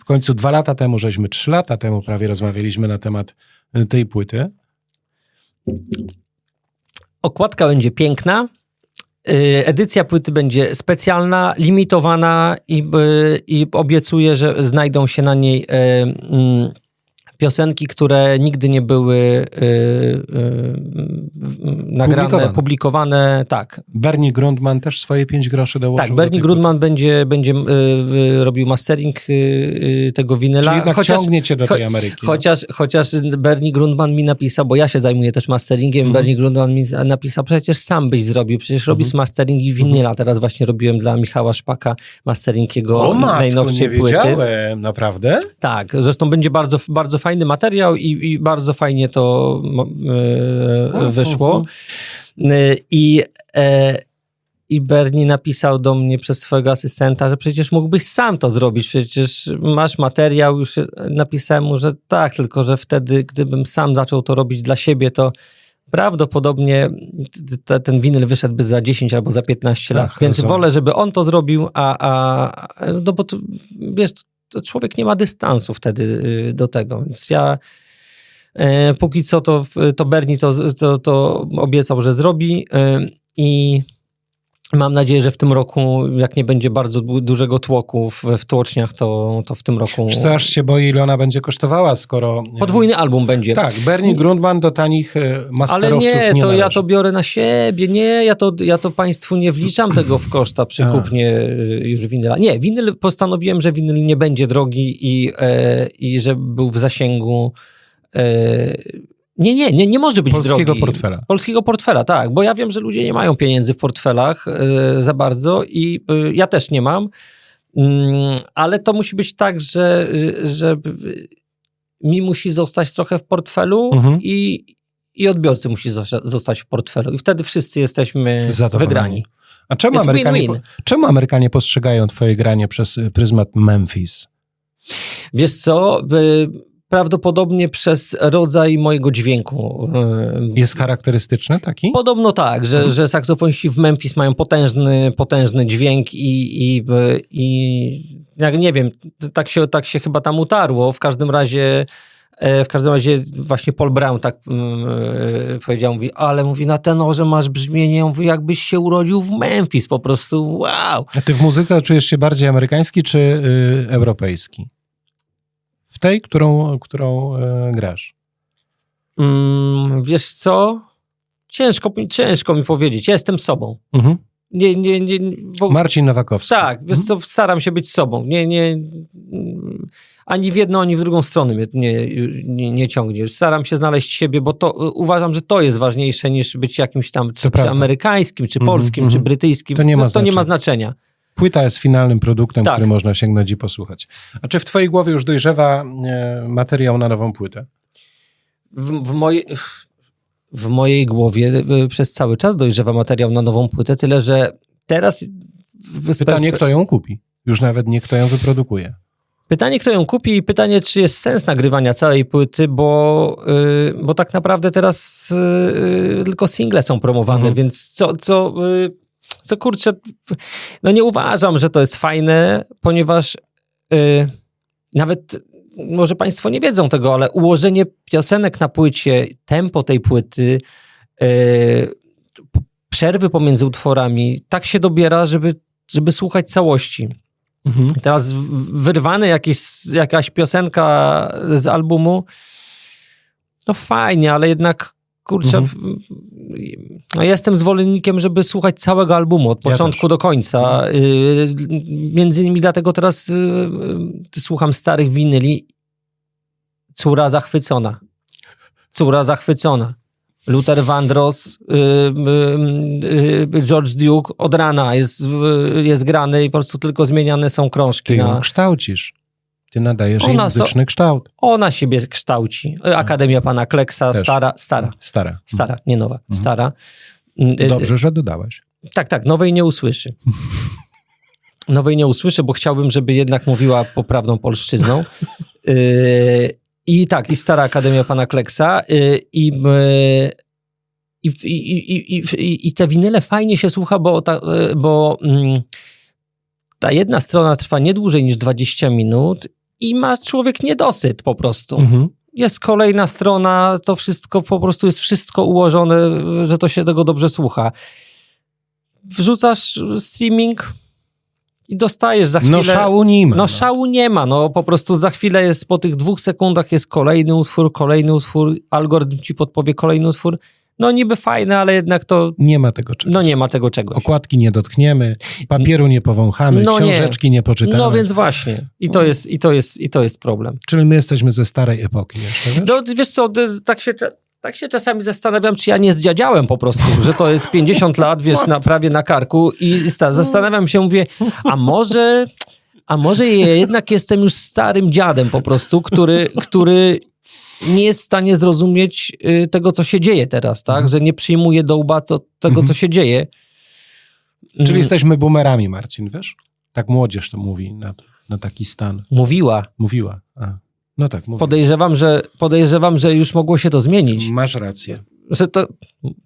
W końcu dwa lata temu, żeśmy trzy lata temu prawie rozmawialiśmy na temat y, tej płyty. Okładka będzie piękna. y, Edycja płyty będzie specjalna, limitowana i, y, i obiecuję, że znajdą się na niej mm, piosenki, które nigdy nie były y, y, y, nagrane, Publikowane. publikowane. Tak, Bernie Grundman też swoje pięć groszy dołożył. tak. do Bernie tej Grudman będzie, będzie y, robił mastering tego winyla. Czyli jednak chociaż, ciągnie cię do cho- tej Ameryki. no. Chociaż, chociaż Bernie Grundman mi napisał, bo ja się zajmuję też masteringiem, Mhm. Bernie Grundman mi napisał, przecież sam byś zrobił, przecież robisz Mhm. masteringi winyla. Teraz właśnie robiłem dla Michała Szpaka mastering jego o matko, najnowszej nie płyty. Naprawdę? Tak, zresztą będzie bardzo, bardzo fajny materiał i, i bardzo fajnie to e, wyszło. E, I, e, I Bernie napisał do mnie przez swojego asystenta, że przecież mógłbyś sam to zrobić, przecież masz materiał, już napisałem mu, że tak, tylko że wtedy, gdybym sam zaczął to robić dla siebie, to prawdopodobnie te, ten winyl wyszedłby za 10 albo za 15 lat. Ach, Więc rozumiem. wolę, żeby on to zrobił, a, a no bo to, wiesz, to człowiek nie ma dystansu wtedy y, do tego. Więc ja e, póki co to, to Bernie to, to, to obiecał, że zrobi e, i mam nadzieję, że w tym roku, jak nie będzie bardzo du- dużego tłoku w, w tłoczniach, to, to w tym roku Wiesz co, aż się boję, ile ona będzie kosztowała, skoro... podwójny album będzie. Tak, Bernie Grundman do tanich e, Ale masterowców nie, nie, to ja należy. to biorę na siebie. Nie, ja to, ja to państwu nie wliczam tego w koszta przy A. kupnie y, już winyla. Nie, winyl postanowiłem, że winyl nie będzie drogi i, e, i że był w zasięgu. E, nie, nie, nie, nie może być Polskiego drogi. portfela. Polskiego portfela, tak, bo ja wiem, że ludzie nie mają pieniędzy w portfelach e, za bardzo i e, ja też nie mam, Mm, ale to musi być tak, że, że mi musi zostać trochę w portfelu Mhm. i, i odbiorcy musi zosta- zostać w portfelu i wtedy wszyscy jesteśmy Zadowoleni. wygrani. A czemu Jest Amerykanie, win-win. czemu Amerykanie postrzegają twoje granie przez pryzmat Memphis? Wiesz co, prawdopodobnie przez rodzaj mojego dźwięku. y, Jest charakterystyczny taki? Podobno tak, że, Mhm. że saksofoniści w Memphis mają potężny, potężny dźwięk i, i, i jak nie wiem, tak się, tak się chyba tam utarło. W każdym razie e, w każdym razie właśnie Paul Brown tak e, powiedział, mówi, ale mówi na tenorze masz brzmienie, mówi jakbyś się urodził w Memphis, po prostu wow. A ty w muzyce czujesz się bardziej amerykański czy y, europejski? Tej, którą, którą y, grasz? Mm, wiesz co? Ciężko, mi- ciężko mi powiedzieć. Ja jestem sobą. Mhm. Nie, nie, nie, bo, Marcin Nowakowski. tak, wiesz co, staram się być sobą. Nie, nie, ani w jedną, ani w drugą stronę mnie nie, nie, nie ciągnie. Staram się znaleźć siebie, bo to uważam, że to jest ważniejsze niż być jakimś tam czy, czy amerykańskim, czy Mhm, polskim, mhm. czy brytyjskim. To nie ma no, to nie ma znaczenia. Płyta jest finalnym produktem, Tak. który można sięgnąć i posłuchać. A czy w twojej głowie już dojrzewa e, materiał na nową płytę? w, w, mojej, w mojej głowie y, przez cały czas dojrzewa materiał na nową płytę, tyle że teraz... Pytanie, kto ją kupi? Już nawet nie kto ją wyprodukuje. Pytanie, kto ją kupi i pytanie, czy jest sens nagrywania całej płyty, bo, y, bo tak naprawdę teraz y, tylko single są promowane, Mhm. więc co, co, y, co kurczę, no nie uważam, że to jest fajne, ponieważ y, nawet może Państwo nie wiedzą tego, ale ułożenie piosenek na płycie, tempo tej płyty, y, p- przerwy pomiędzy utworami, tak się dobiera, żeby, żeby słuchać całości. Mhm. Teraz w- wyrwane jakieś, jakaś piosenka z albumu, no fajnie, ale jednak kurczę, Mhm. no jestem zwolennikiem, żeby słuchać całego albumu od Ja początku też. do końca. Y, Między innymi dlatego teraz y, y, słucham starych winyli. Córa zachwycona. Córa zachwycona. Luther Vandross, y, y, y, George Duke od rana jest, jest grany i po prostu tylko zmieniane są krążki. Ty ją Na, kształcisz. Ty nadajesz jej Ona so- muzyczny kształt. ona siebie kształci. Y, Akademia Pana Kleksa, Też. stara, stara, Stara. stara, nie nowa, stara. Y, y, Dobrze, że dodałeś. Tak, tak, nowej nie usłyszy. Nowej nie usłyszę, bo chciałbym, żeby jednak mówiła poprawną polszczyzną. Yy, I tak, i stara Akademia Pana Kleksa. I, i, i, i, i, te winyle fajnie się słucha, bo, ta, bo mm, ta jedna strona trwa nie dłużej niż 20 minut i ma człowiek niedosyt po prostu Mhm. jest kolejna strona, to wszystko po prostu jest wszystko ułożone, że to się tego dobrze słucha. Wrzucasz streaming i dostajesz za chwilę. No szału nie ma. No szału nie ma, no po prostu za chwilę jest, po tych dwóch sekundach jest kolejny utwór, kolejny utwór, algorytm ci podpowie kolejny utwór. No niby fajne, ale jednak to, Nie ma tego czegoś. no nie ma tego czegoś. Okładki nie dotkniemy, papieru nie powąchamy, No nie. książeczki nie, poczytamy. No więc właśnie. I to jest, i to jest, i to jest problem. Czyli my jesteśmy ze starej epoki jeszcze, wiesz? No wiesz co, tak się, tak się czasami zastanawiam, czy ja nie zdziadziałem po prostu, że to jest 50 lat, wiesz, na, prawie na karku i sta, zastanawiam się, mówię, a może, a może ja jednak jestem już starym dziadem po prostu, który, który nie jest w stanie zrozumieć y, tego, co się dzieje teraz, tak? Że nie przyjmuje do łba to, tego, co się dzieje. Czyli Mm, jesteśmy boomerami, Marcin, wiesz? Tak młodzież to mówi na, na taki stan. Mówiła. Mówiła. A. No tak. Podejrzewam, że, podejrzewam, że już mogło się to zmienić. Masz rację. Że to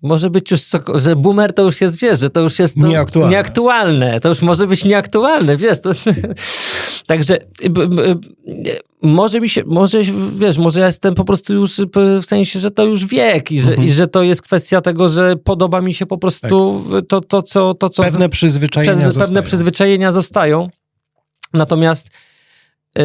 może być już, co- że boomer to już jest, wiesz, że to już jest to Nieaktualne. nieaktualne. To już może być nieaktualne, wiesz. To, także b, b, może mi się, może, wiesz, może ja jestem po prostu już w sensie, że to już wiek i że, Mhm. i że to jest kwestia tego, że podoba mi się po prostu to, to, co, to, co Pewne przyzwyczajenia pewne, zostają. pewne przyzwyczajenia zostają. Natomiast yy,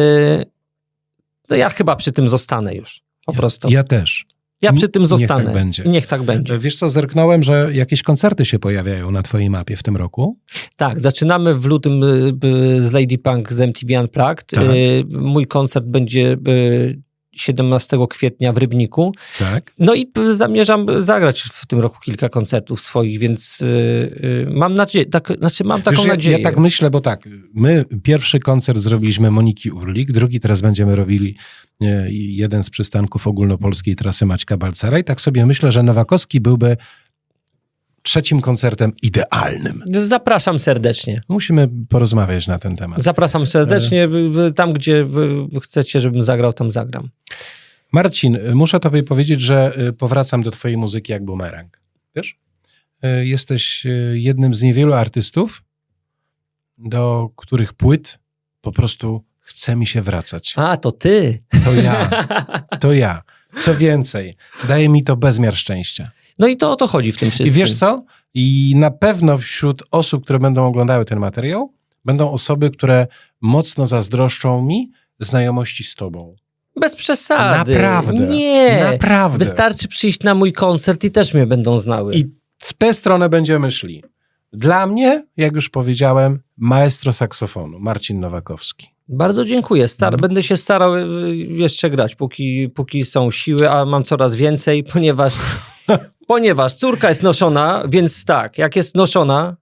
no ja chyba przy tym zostanę już. Po prostu. Ja też. Ja przy tym Niech tak zostanę. będzie. Niech tak będzie. Wiesz co, zerknąłem, że jakieś koncerty się pojawiają na twojej mapie w tym roku. Tak, zaczynamy w lutym y, y, z Lady Punk z MTV Unplugged. Tak. Y, Mój koncert będzie 17 kwietnia w Rybniku. Tak. No i zamierzam zagrać w tym roku kilka koncertów swoich, więc y, y, mam nadzieję, tak, znaczy mam taką Wiesz, ja, nadzieję. ja tak myślę, bo tak, my pierwszy koncert zrobiliśmy Moniki Urlik, drugi teraz będziemy robili e, jeden z przystanków ogólnopolskiej trasy Maćka Balcera i tak sobie myślę, że Nowakowski byłby trzecim koncertem idealnym. Zapraszam serdecznie. Musimy porozmawiać na ten temat. Zapraszam serdecznie. y, Tam, gdzie chcecie, żebym zagrał, tam zagram. Marcin, muszę tobie powiedzieć, że y, powracam do twojej muzyki jak bumerang. Wiesz? Y, Jesteś jednym z niewielu artystów, do których płyt po prostu chce mi się wracać. A, to ty. To ja, to ja. Co więcej, daje mi to bezmiar szczęścia. No i to o to chodzi w tym I wszystkim. wiesz co? I na pewno wśród osób, które będą oglądały ten materiał, będą osoby, które mocno zazdroszczą mi znajomości z tobą. Bez przesady. Naprawdę. Nie. Naprawdę. Wystarczy przyjść na mój koncert i też mnie będą znały. I w tę stronę będziemy szli. Dla mnie, jak już powiedziałem, maestro saksofonu, Marcin Nowakowski. Bardzo dziękuję. Star- Mhm. Będę się starał y, jeszcze grać, póki, póki są siły, a mam coraz więcej, ponieważ, ponieważ córka jest noszona, więc tak, jak jest noszona,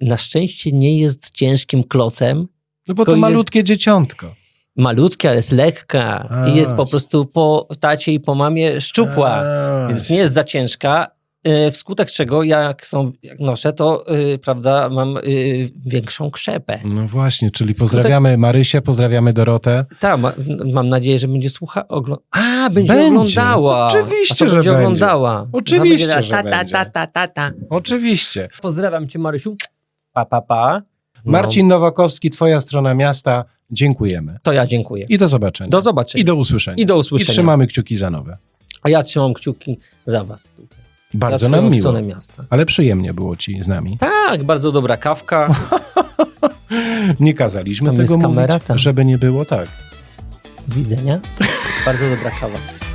na szczęście nie jest ciężkim klocem, No bo to jest- malutkie dzieciątko. malutkia, ale jest lekka A. i jest po prostu po tacie i po mamie szczupła, A, więc nie jest za ciężka. Y, Wskutek czego, jak, są, jak noszę, to y, prawda, mam y, większą krzepę. No właśnie, czyli pozdrawiamy Marysię, pozdrawiamy Dorotę. Tak, ma, mam nadzieję, że będzie słuchała. Ogl- A, będzie, Będzie. oglądała. Oczywiście, że będzie będzie. oglądała. Oczywiście, Ona że ta, ta, będzie. ta, ta, ta, ta. Oczywiście. Pozdrawiam cię, Marysiu. Pa, pa, pa. No, Marcin Nowakowski, twoja strona miasta. Dziękujemy. To ja dziękuję. I do zobaczenia. Do zobaczenia. I do usłyszenia. I do I usłyszenia. trzymamy kciuki za nowe. A ja trzymam kciuki za was. Tutaj. Bardzo za nam miło. miasta. Ale przyjemnie było ci z nami. Tak, bardzo dobra kawka. Nie kazaliśmy Tam tego mówić, żeby nie było tak. Widzenia. Bardzo dobra kawa.